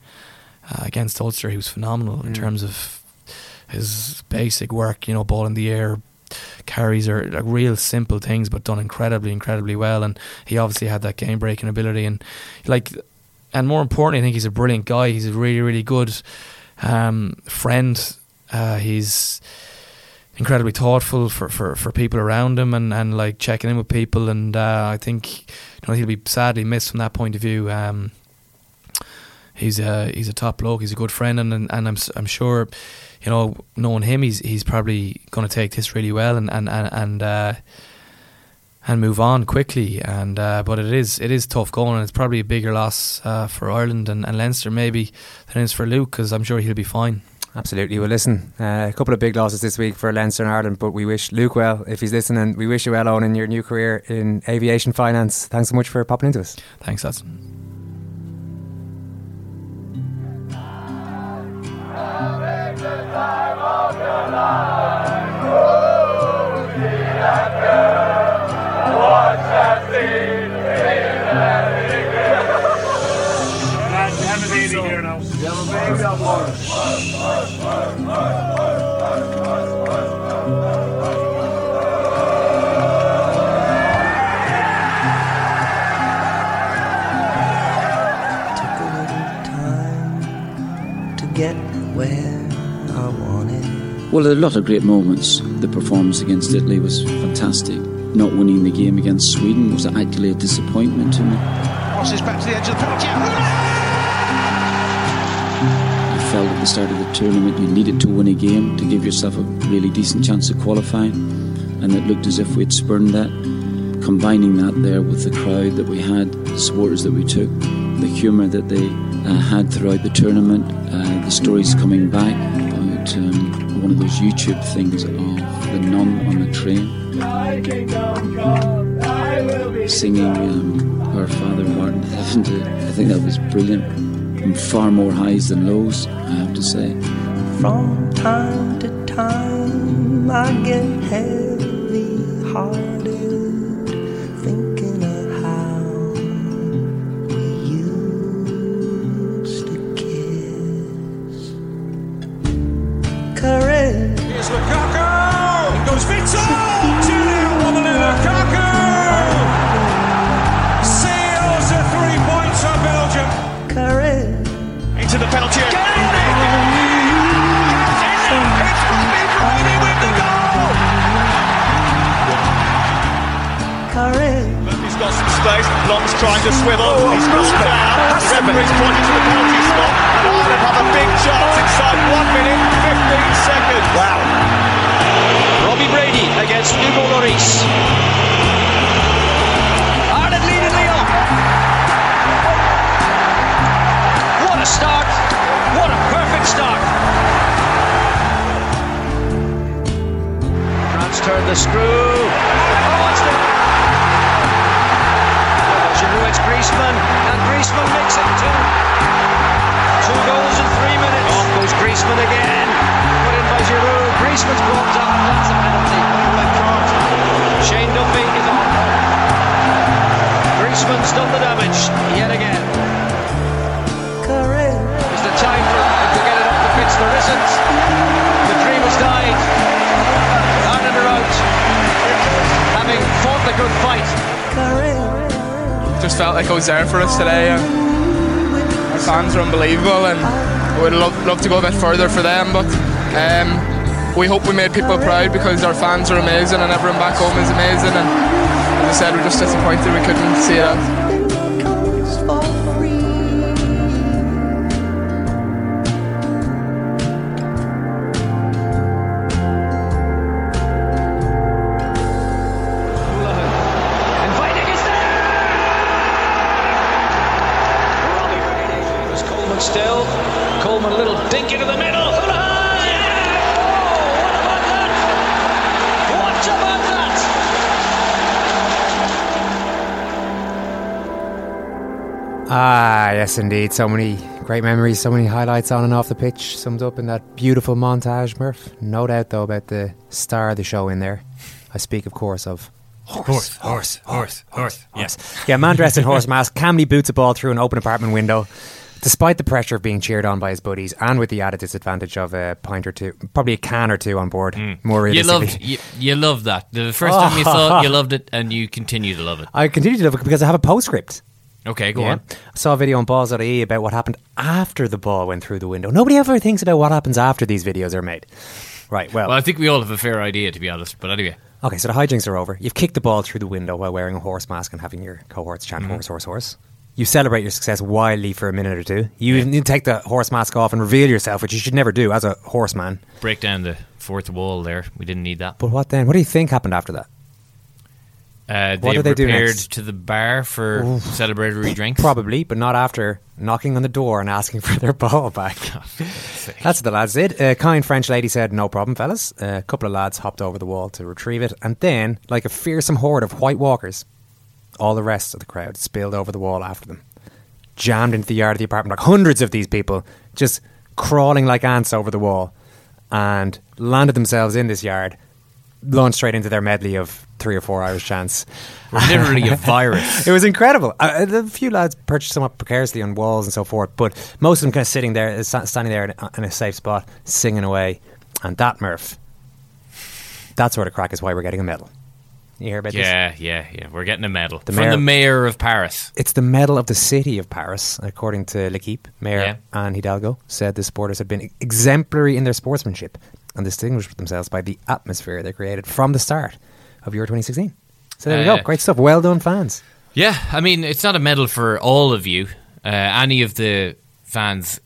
uh, against Ulster, he was phenomenal in Mm. terms of his basic work, you know, ball in the air, carries are like real simple things, but done incredibly, incredibly well. And he obviously had that game breaking ability, and like, and more importantly, I think he's a brilliant guy. He's a really, really good um, friend. Uh, he's incredibly thoughtful for, for, for people around him and, and like checking in with people and uh, I think you know he'll be sadly missed from that point of view. Um, he's a he's a top bloke. He's a good friend and and, and I'm I'm sure you know knowing him he's he's probably going to take this really well and and and and, uh, and move on quickly. And uh, but it is it is tough going and it's probably a bigger loss uh, for Ireland and, and Leinster maybe than it is for Luke because I'm sure he'll be fine. Absolutely. Well, listen, uh, a couple of big losses this week for Leinster and Ireland, but we wish Luke well if he's listening. We wish you well on in your new career in aviation finance. Thanks so much for popping into us. Thanks, Hudson. Have Well, there are a lot of great moments. The performance against Italy was fantastic. Not winning the game against Sweden was actually a disappointment to me. Crosses back to the edge of the penalty area. You felt at the start of the tournament you needed to win a game to give yourself a really decent chance of qualifying, and it looked as if we'd spurned that. Combining that there with the crowd that we had, the supporters that we took, the humour that they uh, had throughout the tournament, uh, the stories coming back about um, one of those YouTube things of the nun on the train. Singing um, Our Father who art in heaven. To, I think that was brilliant. And far more highs than lows, I have to say. From time to time, I get heavy hearted, Long's trying to swivel. Oh, He's oh, knocked down. The referee's pointing to the penalty spot. And Ireland have a big chance inside 1 minute 15 seconds. Wow. Robbie Brady against Hugo Lloris. Ireland lead in Lyon. What a start. What a perfect start. France turn the screw. Oh, Griezmann. And Griezmann makes it two. Two goals in three minutes. Off goes Griezmann again. Put in by Giroud. Griezmann's brought down. That's a penalty. Red card. Shane Duffy is on. Griezmann's done the damage yet felt like I was there for us today. And our fans are unbelievable, and would love love to go a bit further for them. But um, we hope we made people proud because our fans are amazing and everyone back home is amazing. And as I said, we're just disappointed we couldn't see it yes, indeed. So many great memories, so many highlights on and off the pitch, summed up in that beautiful montage, Murph. No doubt, though, about the star of the show in there. I speak, of course, of Horse, horse, horse, horse. horse. Yes. Yeah, man dressed in horse mask calmly boots a ball through an open apartment window. Despite the pressure of being cheered on by his buddies, and with the added disadvantage of a pint or two, probably a can or two on board, mm. more You realistically. loved, you, you loved that. The first time you saw it, you loved it, and you continue to love it. I continue to love it because I have a postscript. Okay, go Yeah. on. I saw a video on balls.ie about what happened after the ball went through the window. Nobody ever thinks about what happens after these videos are made. Right, well. Well, I think we all have a fair idea, to be honest. But anyway, Okay, so the hijinks are over. You've kicked the ball through the window while wearing a horse mask and having your cohorts chant Mm-hmm. horse, horse, horse. You celebrate your success wildly for a minute or two. You even you take the horse mask off and reveal yourself, which you should never do as a horseman. break down the fourth wall there. We didn't need that. But what then? What do you think happened after that? Uh, What they did they do next? to the bar for Oof. celebratory drinks. Probably, but not after knocking on the door and asking for their ball back. That's what the lads did. A kind French lady said, No problem, fellas. A couple of lads hopped over the wall to retrieve it, and then, like a fearsome horde of white walkers, all the rest of the crowd spilled over the wall after them. Jammed into the yard of the apartment, like hundreds of these people, just crawling like ants over the wall, and landed themselves in this yard, launched straight into their medley of three or four Irish chants. Literally a virus. it was incredible. Uh, a few lads perched somewhat precariously on walls and so forth, but most of them kind of sitting there, uh, standing there in a, in a safe spot, singing away. And that, Murph, that sort of crack is why we're getting a medal. You hear about this? Yeah, yeah, yeah. We're getting a medal The from mayor- the mayor of Paris. It's the medal of the city of Paris, according to L'Equipe. Mayor Yeah. Anne Hidalgo said the supporters had been exemplary in their sportsmanship and distinguished themselves by the atmosphere they created from the start of Euro 2016. So there we Uh, go. Great stuff. Well done, fans. Yeah, I mean, it's not a medal for all of you. Uh, any of the fans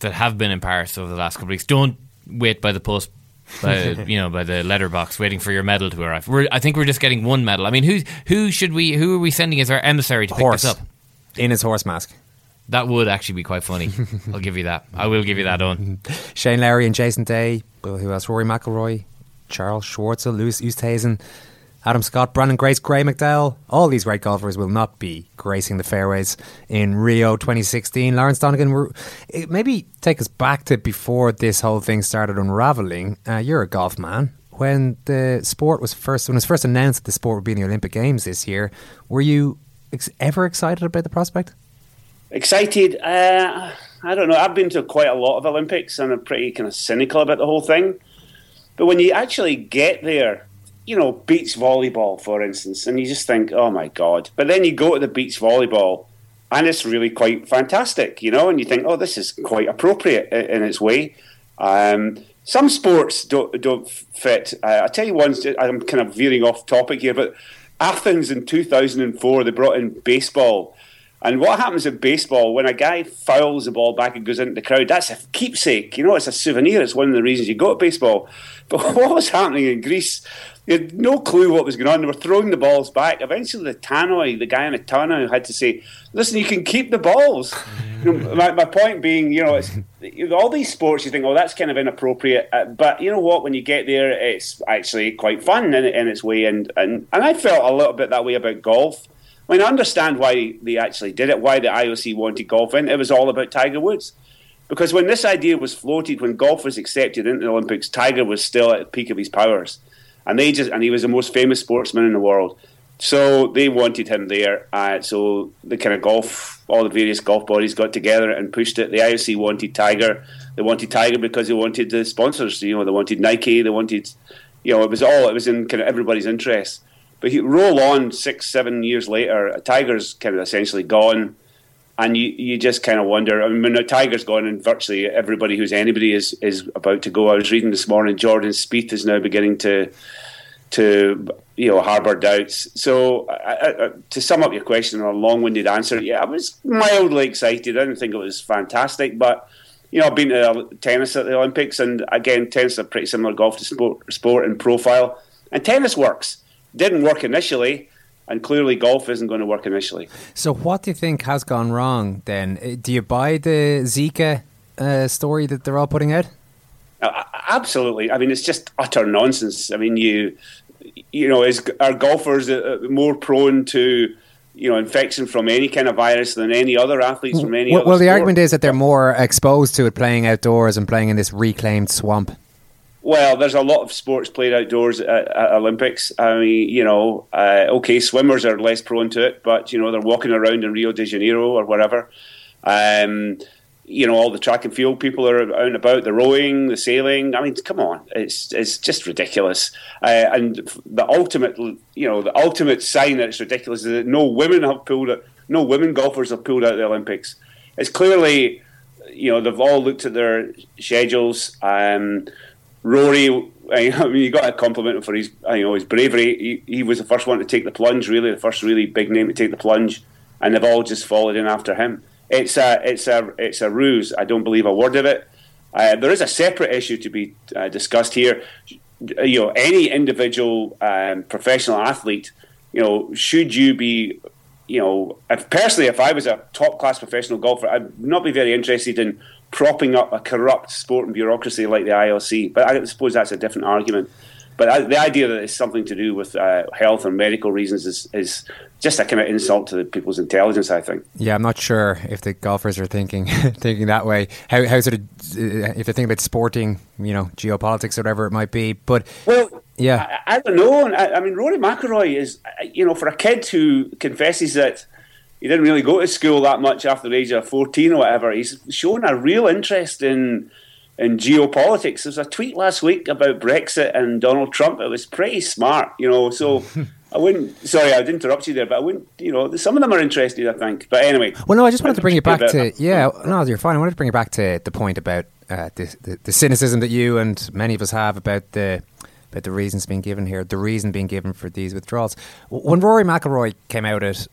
that have been in Paris over the last couple of weeks, don't wait by the post, by, you know, by the letterbox, waiting for your medal to arrive. We're, I think we're just getting one medal. I mean, who who should we? Who are we sending as our emissary to Horse. pick this up? In his horse mask. That would actually be quite funny. I'll give you that. I will give you that on. Shane Lowry and Jason Day. Well, who else? Rory McIlroy, Charles Schwartzel, Louis Oosthuizen. Adam Scott, Branden Grace, Graeme McDowell, all these great golfers will not be gracing the fairways in Rio 2016. Lawrence Donegan, maybe take us back to before this whole thing started unraveling. Uh, you're a golf man. When the sport was first, when it was first announced that the sport would be in the Olympic Games this year, were you ex- ever excited about the prospect? Excited? Uh, I don't know. I've been to quite a lot of Olympics and I'm pretty kind of cynical about the whole thing. But when you actually get there, you know, beach volleyball, for instance, and you just think, oh my God. But then you go to the beach volleyball and it's really quite fantastic, you know, and you think, oh, this is quite appropriate in its way. Um, some sports don't, don't fit. Uh, I'll tell you one, I'm kind of veering off topic here, but Athens in 2004, they brought in baseball. And what happens in baseball when a guy fouls the ball back and goes into the crowd? That's a keepsake. You know, it's a souvenir. It's one of the reasons you go to baseball. But what was happening in Greece? They had no clue what was going on. They were throwing the balls back. Eventually, the tannoy, the guy in the tannoy, had to say, "Listen, you can keep the balls." you know, my, my, point being, you know, it's all these sports. You think, "Oh, that's kind of inappropriate," uh, but you know what? When you get there, it's actually quite fun in, in its way. And, and and I felt a little bit that way about golf. I mean, I understand why they actually did it, why the IOC wanted golf in. It was all about Tiger Woods. Because when this idea was floated, when golf was accepted into the Olympics, Tiger was still at the peak of his powers and they just and he was the most famous sportsman in the world. So they wanted him there. Uh, so the kind of golf, all the various golf bodies got together and pushed it. The IOC wanted Tiger. They wanted Tiger because they wanted the sponsors. You know, they wanted Nike. They wanted, you know, it was all it was in kind of everybody's interest. But he roll on six, seven years later, Tiger's kind of essentially gone, and you you just kind of wonder. I mean, Tiger's gone, and virtually everybody who's anybody is is about to go. I was reading this morning, Jordan Spieth is now beginning to to you know harbour doubts. So I, I, to sum up your question in a long-winded answer, yeah, I was mildly excited. I didn't think it was fantastic, but you know I've been to uh, tennis at the Olympics, and again, tennis is a pretty similar golf to sport, sport in profile, and tennis works. Didn't work initially. And clearly, golf isn't going to work initially. So, what do you think has gone wrong then? Uh, do you buy the Zika uh, story that they're all putting out? Uh, absolutely. I mean, it's just utter nonsense. I mean, you you know, is are golfers uh, uh, more prone to you know infection from any kind of virus than any other athletes from any well, well the sport? argument is that they're more exposed to it playing outdoors and playing in this reclaimed swamp well there's a lot of sports played outdoors at, at olympics. I mean you know uh, okay swimmers are less prone to it but you know they're walking around in rio de janeiro or whatever. Um, you know all the track and field people are out and about the rowing the sailing. I mean come on it's it's just ridiculous. Uh, and the ultimate you know the ultimate sign that it's ridiculous is that no women have pulled it no women golfers have pulled out the olympics. It's clearly you know they've all looked at their schedules. Um, rory I mean, you got to compliment him for his, you know, his bravery. He, he was the first one to take the plunge, really, the first really big name to take the plunge, and they've all just followed in after him. It's a it's a it's a ruse. I don't believe a word of it. Uh, there is a separate issue to be uh, discussed here. You know, any individual um, professional athlete, you know, should you be, you know, if personally, if I was a top class professional golfer, I'd not be very interested in propping up a corrupt sport and bureaucracy like the IOC. But I suppose that's a different argument. But I, the idea that it's something to do with uh, health and medical reasons is, is just a kind of insult to the people's intelligence. I think. Yeah, I'm not sure if the golfers are thinking thinking that way. How how sort of uh, if they think about sporting, you know, geopolitics or whatever it might be. But well, yeah, I, I don't know. I, I mean, Rory McIlroy is, you know, for a kid who confesses that he didn't really go to school that much after the age of 14 or whatever. He's shown a real interest in in geopolitics. There was a tweet last week about Brexit and Donald Trump. It was pretty smart, you know. So I wouldn't. Sorry, I'd interrupt you there, but I wouldn't. You know, some of them are interested. I think. But anyway. Well, no, I just wanted to bring you back to. Yeah, no, you're fine. I wanted to bring you back to the point about uh, the, the, the cynicism that you and many of us have about the about the reasons being given here, the reason being given for these withdrawals. When Rory McIlroy came out at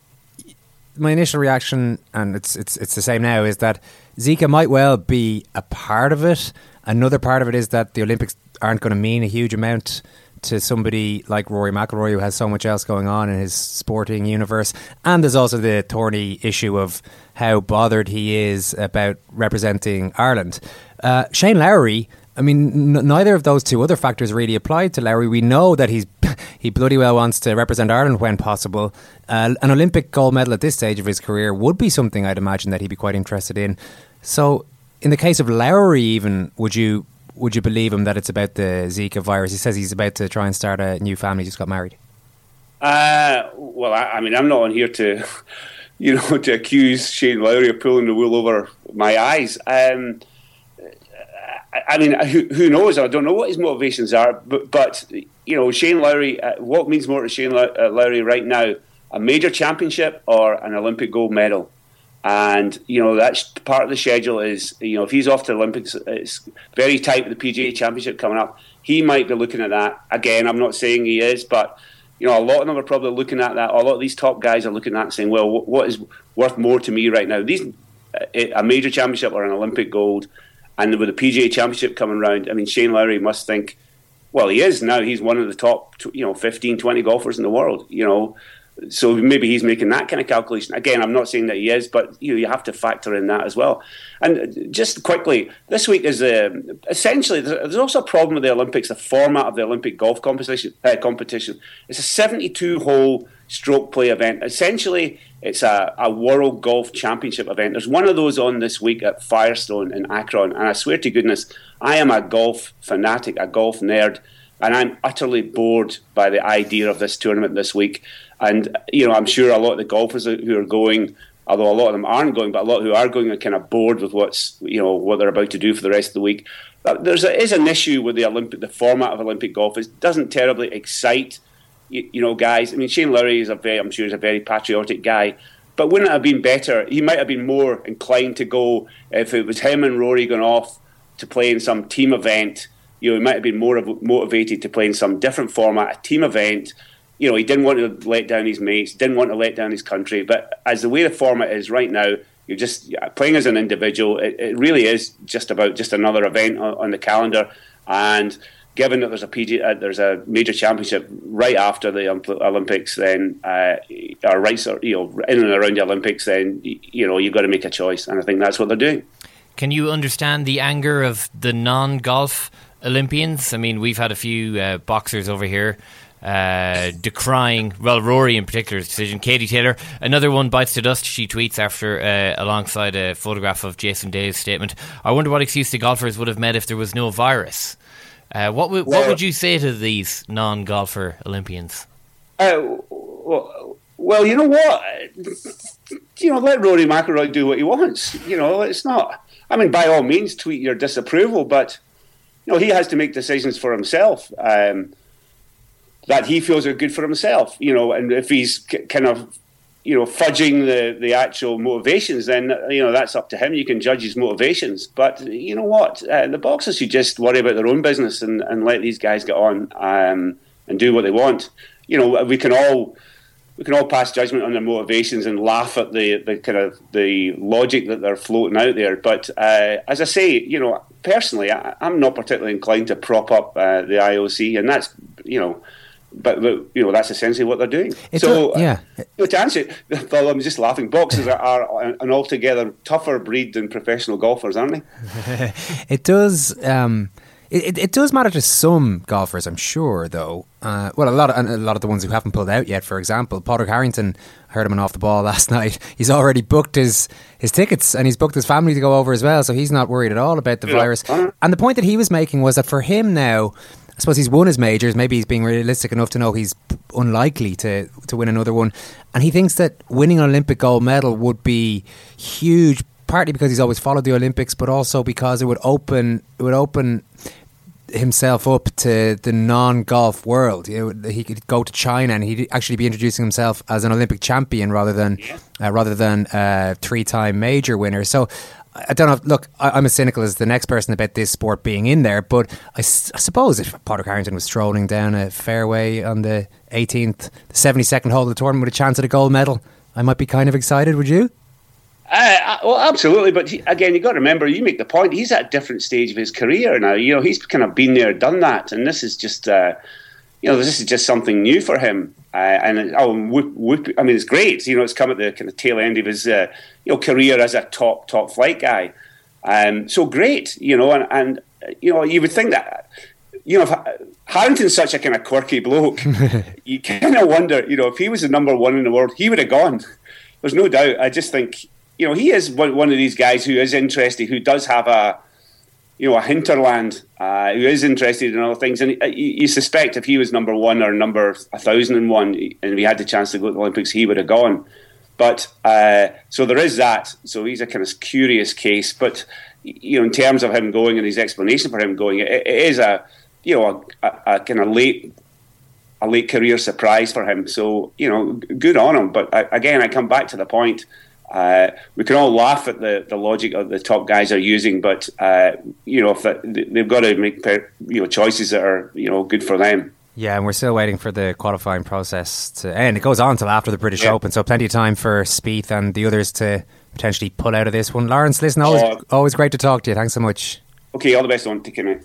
my initial reaction, and it's it's it's the same now, is that Zika might well be a part of it. Another part of it is that the Olympics aren't going to mean a huge amount to somebody like Rory McIlroy who has so much else going on in his sporting universe. And there's also the thorny issue of how bothered he is about representing Ireland. Uh, Shane Lowry. I mean, n- neither of those two other factors really applied to Lowry. We know that he's he bloody well wants to represent Ireland when possible. Uh, an Olympic gold medal at this stage of his career would be something I'd imagine that he'd be quite interested in. So, in the case of Lowry, even would you would you believe him that it's about the Zika virus? He says he's about to try and start a new family. He just got married. Uh, well, I, I mean, I'm not on here to, you know, to accuse Shane Lowry of pulling the wool over my eyes. Um, I, mean, who, who, knows? I don't know what his motivations are, but, but you know, Shane Lowry, uh, what means more to Shane uh, Lowry right now? A major championship or an Olympic gold medal? And you know that's part of the schedule. Is you know if he's off to the Olympics, it's very tight with the PGA Championship coming up. He might be looking at that again. I'm not saying he is, but you know, a lot of them are probably looking at that. A lot of these top guys are looking at and saying, well, what is worth more to me right now? These a major championship or an Olympic gold, and with the PGA Championship coming around, I mean, Shane Lowry must think, well, he is now. He's one of the top, you know, 15, 20 golfers in the world. You know, so maybe he's making that kind of calculation. Again, I'm not saying that he is, but you know, you have to factor in that as well. And just quickly, this week is uh, essentially there's also a problem with the Olympics. The format of the Olympic golf competition. Uh, competition. It's a 72 hole stroke play event. Essentially, it's a, a world golf championship event. There's one of those on this week at Firestone in Akron, and I swear to goodness, I am a golf fanatic, a golf nerd and I'm utterly bored by the idea of this tournament this week. And you know, I'm sure a lot of the golfers who are going, although a lot of them aren't going, but a lot who are going are kind of bored with what's you know what they're about to do for the rest of the week. There's a, is an issue with the Olympic, the format of Olympic golf. It doesn't terribly excite you, you know guys. I mean, Shane Lowry is a very, I'm sure, he's a very patriotic guy. But wouldn't it have been better? He might have been more inclined to go if it was him and Rory going off to play in some team event. You know, he might have been more motivated to play in some different format, a team event you know, he didn't want to let down his mates, didn't want to let down his country. But as the way the format is right now, you're just playing as an individual. It, it really is just about just another event on, on the calendar. And given that there's a PG, uh, there's a major championship right after the Olympics, then uh, or right, you know, in and around the Olympics, then you know you've got to make a choice, and I think that's what they're doing. Can you understand the anger of the non-golf Olympians? I mean, we've had a few uh, boxers over here uh, decrying, well, Rory in particular's decision. Katie Taylor, another one bites the dust. She tweets after, uh, alongside a photograph of Jason Day's statement. I wonder what excuse the golfers would have met if there was no virus. Uh, what, w- well, what would you say to these non golfer Olympians? Uh, well, well, you know what? You know, let Rory McIlroy do what he wants. You know, it's not. I mean, by all means, tweet your disapproval, but you know, he has to make decisions for himself. Um, that he feels are good for himself. You know, and if he's kind of you know fudging the the actual motivations, then you know that's up to him. You can judge his motivations, but you know what, uh, the boxers should just worry about their own business and, and let these guys get on um, and do what they want. You know, we can all we can all pass judgment on their motivations and laugh at the, the kind of the logic that they're floating out there. But uh, as I say, you know, personally, I, am not particularly inclined to prop up uh, the IOC, and that's you know but, but, you know that's essentially what they're doing. It's so a, yeah, you know, to answer it, well, I'm just laughing. Boxers are, are, an altogether tougher breed than professional golfers, aren't they? it does. Um, it, it, does matter to some golfers, I'm sure, though. Uh, well, a lot of a lot of the ones who haven't pulled out yet. For example, Padraig Harrington heard him off the ball last night. He's already booked his his tickets and he's booked his family to go over as well, so he's not worried at all about the yeah. virus. And the point that he was making was that for him now I suppose he's won his majors. Maybe he's being realistic enough to know he's unlikely to to win another one, and he thinks that winning an Olympic gold medal would be huge. Partly because he's always followed the Olympics, but also because it would open it would open himself up to the non-golf world. You know, he could go to China and he'd actually be introducing himself as an Olympic champion rather than uh, rather than a three-time major winner. So I don't know. Look, I, am as cynical as the next person about this sport being in there, but I, s- I suppose if Padraig Harrington was strolling down a fairway on the 18th, the 72nd hole of the tournament with a chance at a gold medal, I might be kind of excited. Would you? Uh, well, absolutely. But he, again, you've got to remember, you make the point, he's at a different stage of his career now. You know, he's kind of been there, done that. And this is just, uh, you know, this is just something new for him. Uh, and oh, whoop, whoop, I mean, it's great. You know, it's come at the kind of tail end of his uh, you know career as a top top flight guy. Um, so great, you know, and, and you know, you would think that you know, if Harrington's such a kind of quirky bloke, you kind of wonder, you know, if he was the number one in the world, he would have gone. There's no doubt. I just think, you know, he is one, one of these guys who is interested, who does have a, you know, a hinterland, uh, who is interested in other things. And uh, you, you suspect if he was number one or number a thousand and one, and we had the chance to go to the Olympics, he would have gone. But uh, so there is that. So he's a kind of curious case. But you know, in terms of him going and his explanation for him going, it, it is a you know a, a, a kind of late a late career surprise for him. So you know, good on him. But uh, again, I come back to the point. Uh, we can all laugh at the, the logic that the top guys are using, but uh, you know, they've got to make you know choices that are you know good for them. Yeah, and we're still waiting for the qualifying process to end. It goes on till after the British yeah. Open, so plenty of time for Spieth and the others to potentially pull out of this one. Lawrence, listen, always, uh, always great to talk to you. Thanks so much. Okay, all the best on. Take care, mate.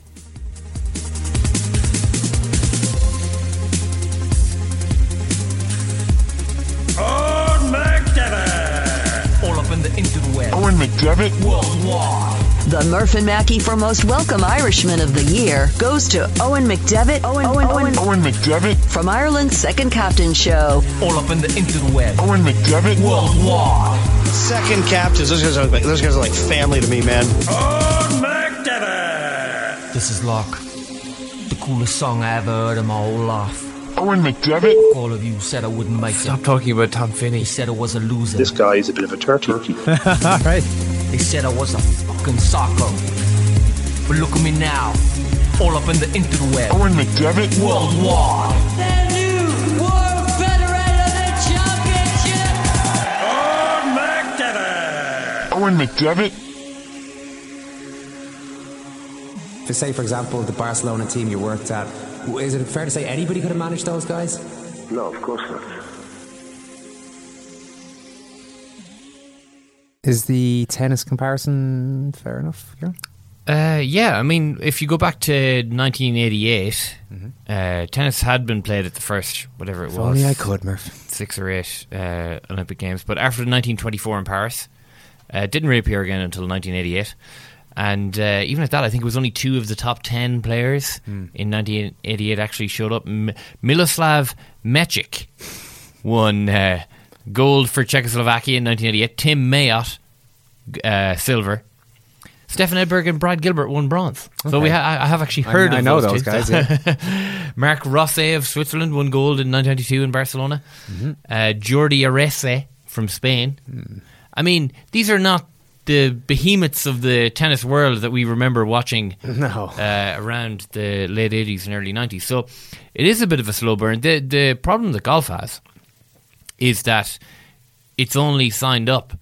Eoin McDevitt worldwide. The Murph and Mackey for Most Welcome Irishman of the Year goes to Eoin McDevitt. Eoin, Eoin, Eoin, Eoin McDevitt. From Ireland's Second Captain Show. All up in the interweb. Eoin McDevitt. Worldwide. Second captains. Those guys are like, those guys are like family to me, man. Eoin McDevitt. This is Locke. The coolest song I ever heard in my whole life. Eoin McDevitt. All of you said I wouldn't make it. Stop talking about Tom Finney. He said I was a loser. This guy is a bit of a turkey. All right. They said I was a fucking psycho. But look at me now. All up in the interweb. Eoin McDevitt. Worldwide. The new World Federated Championship. Eoin McDevitt. Eoin McDevitt. To say, for example, the Barcelona team you worked at, is it fair to say anybody could have managed those guys? No, of course not. Is the tennis comparison fair enough? Yeah. Uh, yeah, I mean, if you go back to 1988, mm-hmm. uh, tennis had been played at the first, whatever it if was. Only I could, Murph. Six or eight uh, Olympic Games. But after 1924 in Paris, uh, didn't reappear again until 1988. And uh, even at that, I think it was only two of the top 10 players mm. in 1988 actually showed up. M- Miloslav Mečíř won uh, gold for Czechoslovakia in 1988. Tim Mayotte, uh, silver. Stefan Edberg and Brad Gilbert won bronze. Okay. So we ha- I have actually heard I, of I know those, those guys. Yeah. Marc Rosset of Switzerland won gold in 1992 in Barcelona. Mm-hmm. Uh, Jordi Arrese from Spain. Mm. I mean, these are not the behemoths of the tennis world that we remember watching no. uh, around the late 80s and early 90s. So it is a bit of a slow burn. The, the problem that golf has is that it's only signed up,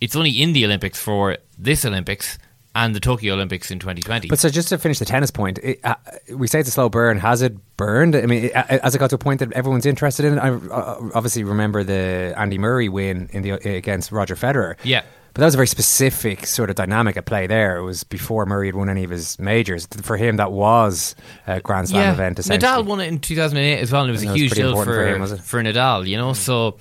it's only in the Olympics for this Olympics and the Tokyo Olympics in 2020. But so just to finish the tennis point, it, uh, we say it's a slow burn. Has it burned? I mean, it, as it got to a point that everyone's interested in it, I uh, obviously remember the Andy Murray win in the against Roger Federer. Yeah. But that was a very specific sort of dynamic at play there. It was before Murray had won any of his majors. For him, that was a Grand Slam yeah. event. Nadal won it in 2008 as well, and it was and a was huge deal for, for, him, for Nadal, you know? Mm. So,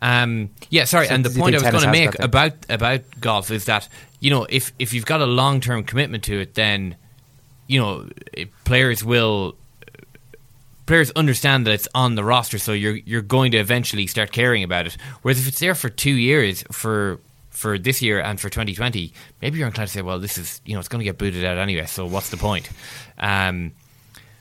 um, yeah, sorry. So and the point I was going to make about, about golf is that, you know, if, if you've got a long term commitment to it, then, you know, players will. Players understand that it's on the roster, so you're you're going to eventually start caring about it. Whereas if it's there for two years, for for this year and for 2020, maybe you're inclined to say, well, this is, you know, it's going to get booted out anyway, so what's the point? Um,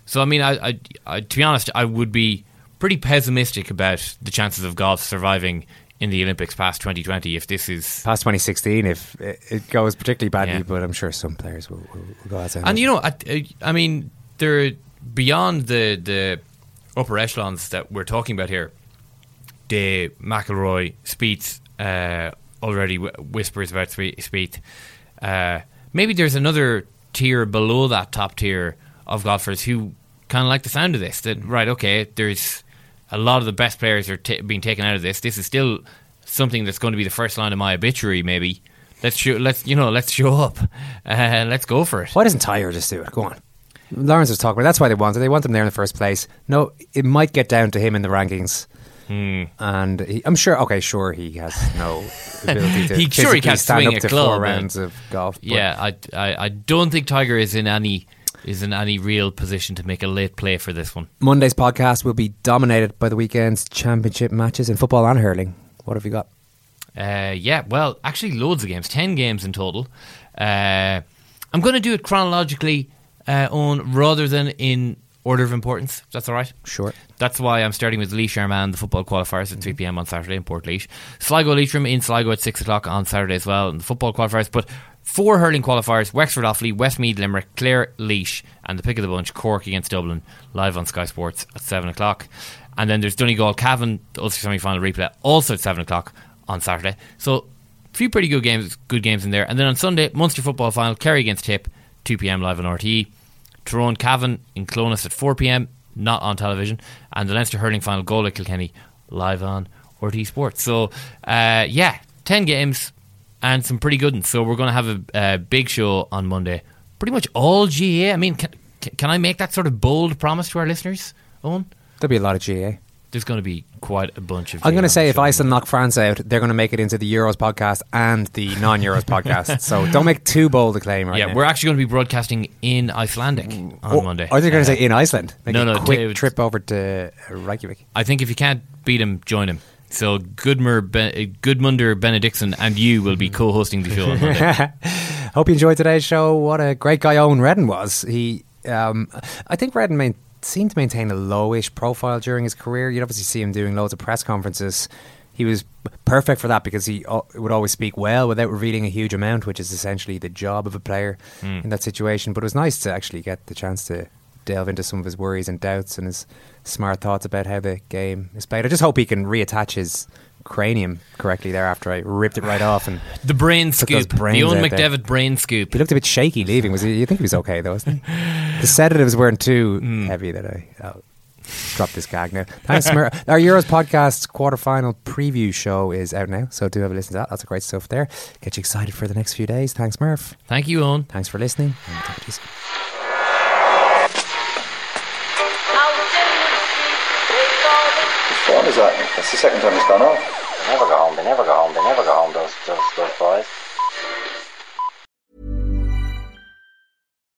so, I mean, I, I, I, to be honest, I would be pretty pessimistic about the chances of golf surviving in the Olympics past 2020 if this is. Past 2016, if it goes particularly badly, Yeah. but I'm sure some players will, will, will go outside. And, you know, I, I mean, they're beyond the, the upper echelons that we're talking about here. the McIlroy, Spieths, uh, already whispers about Spieth. Uh, maybe there's another tier below that top tier of golfers who kind of like the sound of this. That right, okay, there's a lot of the best players are ta being taken out of this. This is still something that's going to be the first line of my obituary. Maybe let's show, let's you know let's show up, uh, let's go for it. Why doesn't Tiger just do it? Go on. Lawrence was talking about that's why they want it. They want him there in the first place. No, it might get down to him in the rankings. Hmm. And he, I'm sure, okay, sure, he has no ability to he sure he can't stand swing up a to club. four rounds of golf. Yeah, I, I I don't think Tiger is in any is in any real position to make a late play for this one. Monday's podcast will be dominated by the weekend's championship matches in football and hurling. What have you got? Uh, yeah, well, actually, loads of games, 10 games in total. Uh, I'm going to do it chronologically uh, on rather than in order of importance. That's all right. Sure. That's why I'm starting with Laois Armagh, the football qualifiers at 3 mm-hmm. pm on Saturday in Portlaoise. Sligo Leitrim in Sligo at 6 o'clock on Saturday as well, and the football qualifiers. But four hurling qualifiers Wexford Offaly, Westmeath Limerick, Clare Laois, and the pick of the bunch, Cork against Dublin, live on Sky Sports at 7 o'clock. And then there's Donegal Cavan, the Ulster semi final replay, also at 7 o'clock on Saturday. So, a few pretty good games, good games in there. And then on Sunday, Munster football final, Kerry against Tip, 2 pm live on RTE. Tyrone Cavan in Clones at 4 pm, not on television. And the Leinster hurling final, Galway Kilkenny, live on RTE Sports. So, uh, yeah, 10 games and some pretty good ones. So, we're going to have a, a big show on Monday. Pretty much all GAA. I mean, can, can I make that sort of bold promise to our listeners, Eoin? There'll be a lot of GAA. There's going to be quite a bunch of. I'm going to say if. Iceland knock France out, they're going to make it into the Euros podcast and the non Euros podcast. So don't make too bold a claim right yeah, now. we're actually going to be broadcasting in Icelandic on Oh, Monday. I think you're going to say in Iceland. Make no, a no, quick David- trip over to Reykjavik. I think if you can't beat him, join him. So Goodmer, ben, uh, Gudmundur Benediktsson and you will be co-hosting the show on Monday. Hope you enjoyed today's show. What a great guy Eoin Reddan was. He, um, I think Reddan main, seemed to maintain a lowish profile during his career. You'd obviously see him doing loads of press conferences. He was perfect for that because he would always speak well without revealing a huge amount, which is essentially the job of a player Mm. in that situation. But it was nice to actually get the chance to delve into some of his worries and doubts and his smart thoughts about how the game is played. I just hope he can reattach his cranium correctly there after I ripped it right off and The brain scoop, the brains Eoin there. McDevitt brain scoop. He looked a bit shaky leaving. Was he? You think he was okay though? Wasn't he? The sedatives weren't too Hmm. heavy that I oh, dropped this gag now. Thanks, Smir- Our Euros podcast quarterfinal preview show is out now, so do have a listen to that. Lots of great stuff there. Get you excited for the next few days. Thanks, Murph. Thank you, Eoin. Thanks for listening. and talk to you soon. Whose that? That's the second time it's gone off. They never go home, they never go home, they never go home, those, those, those boys.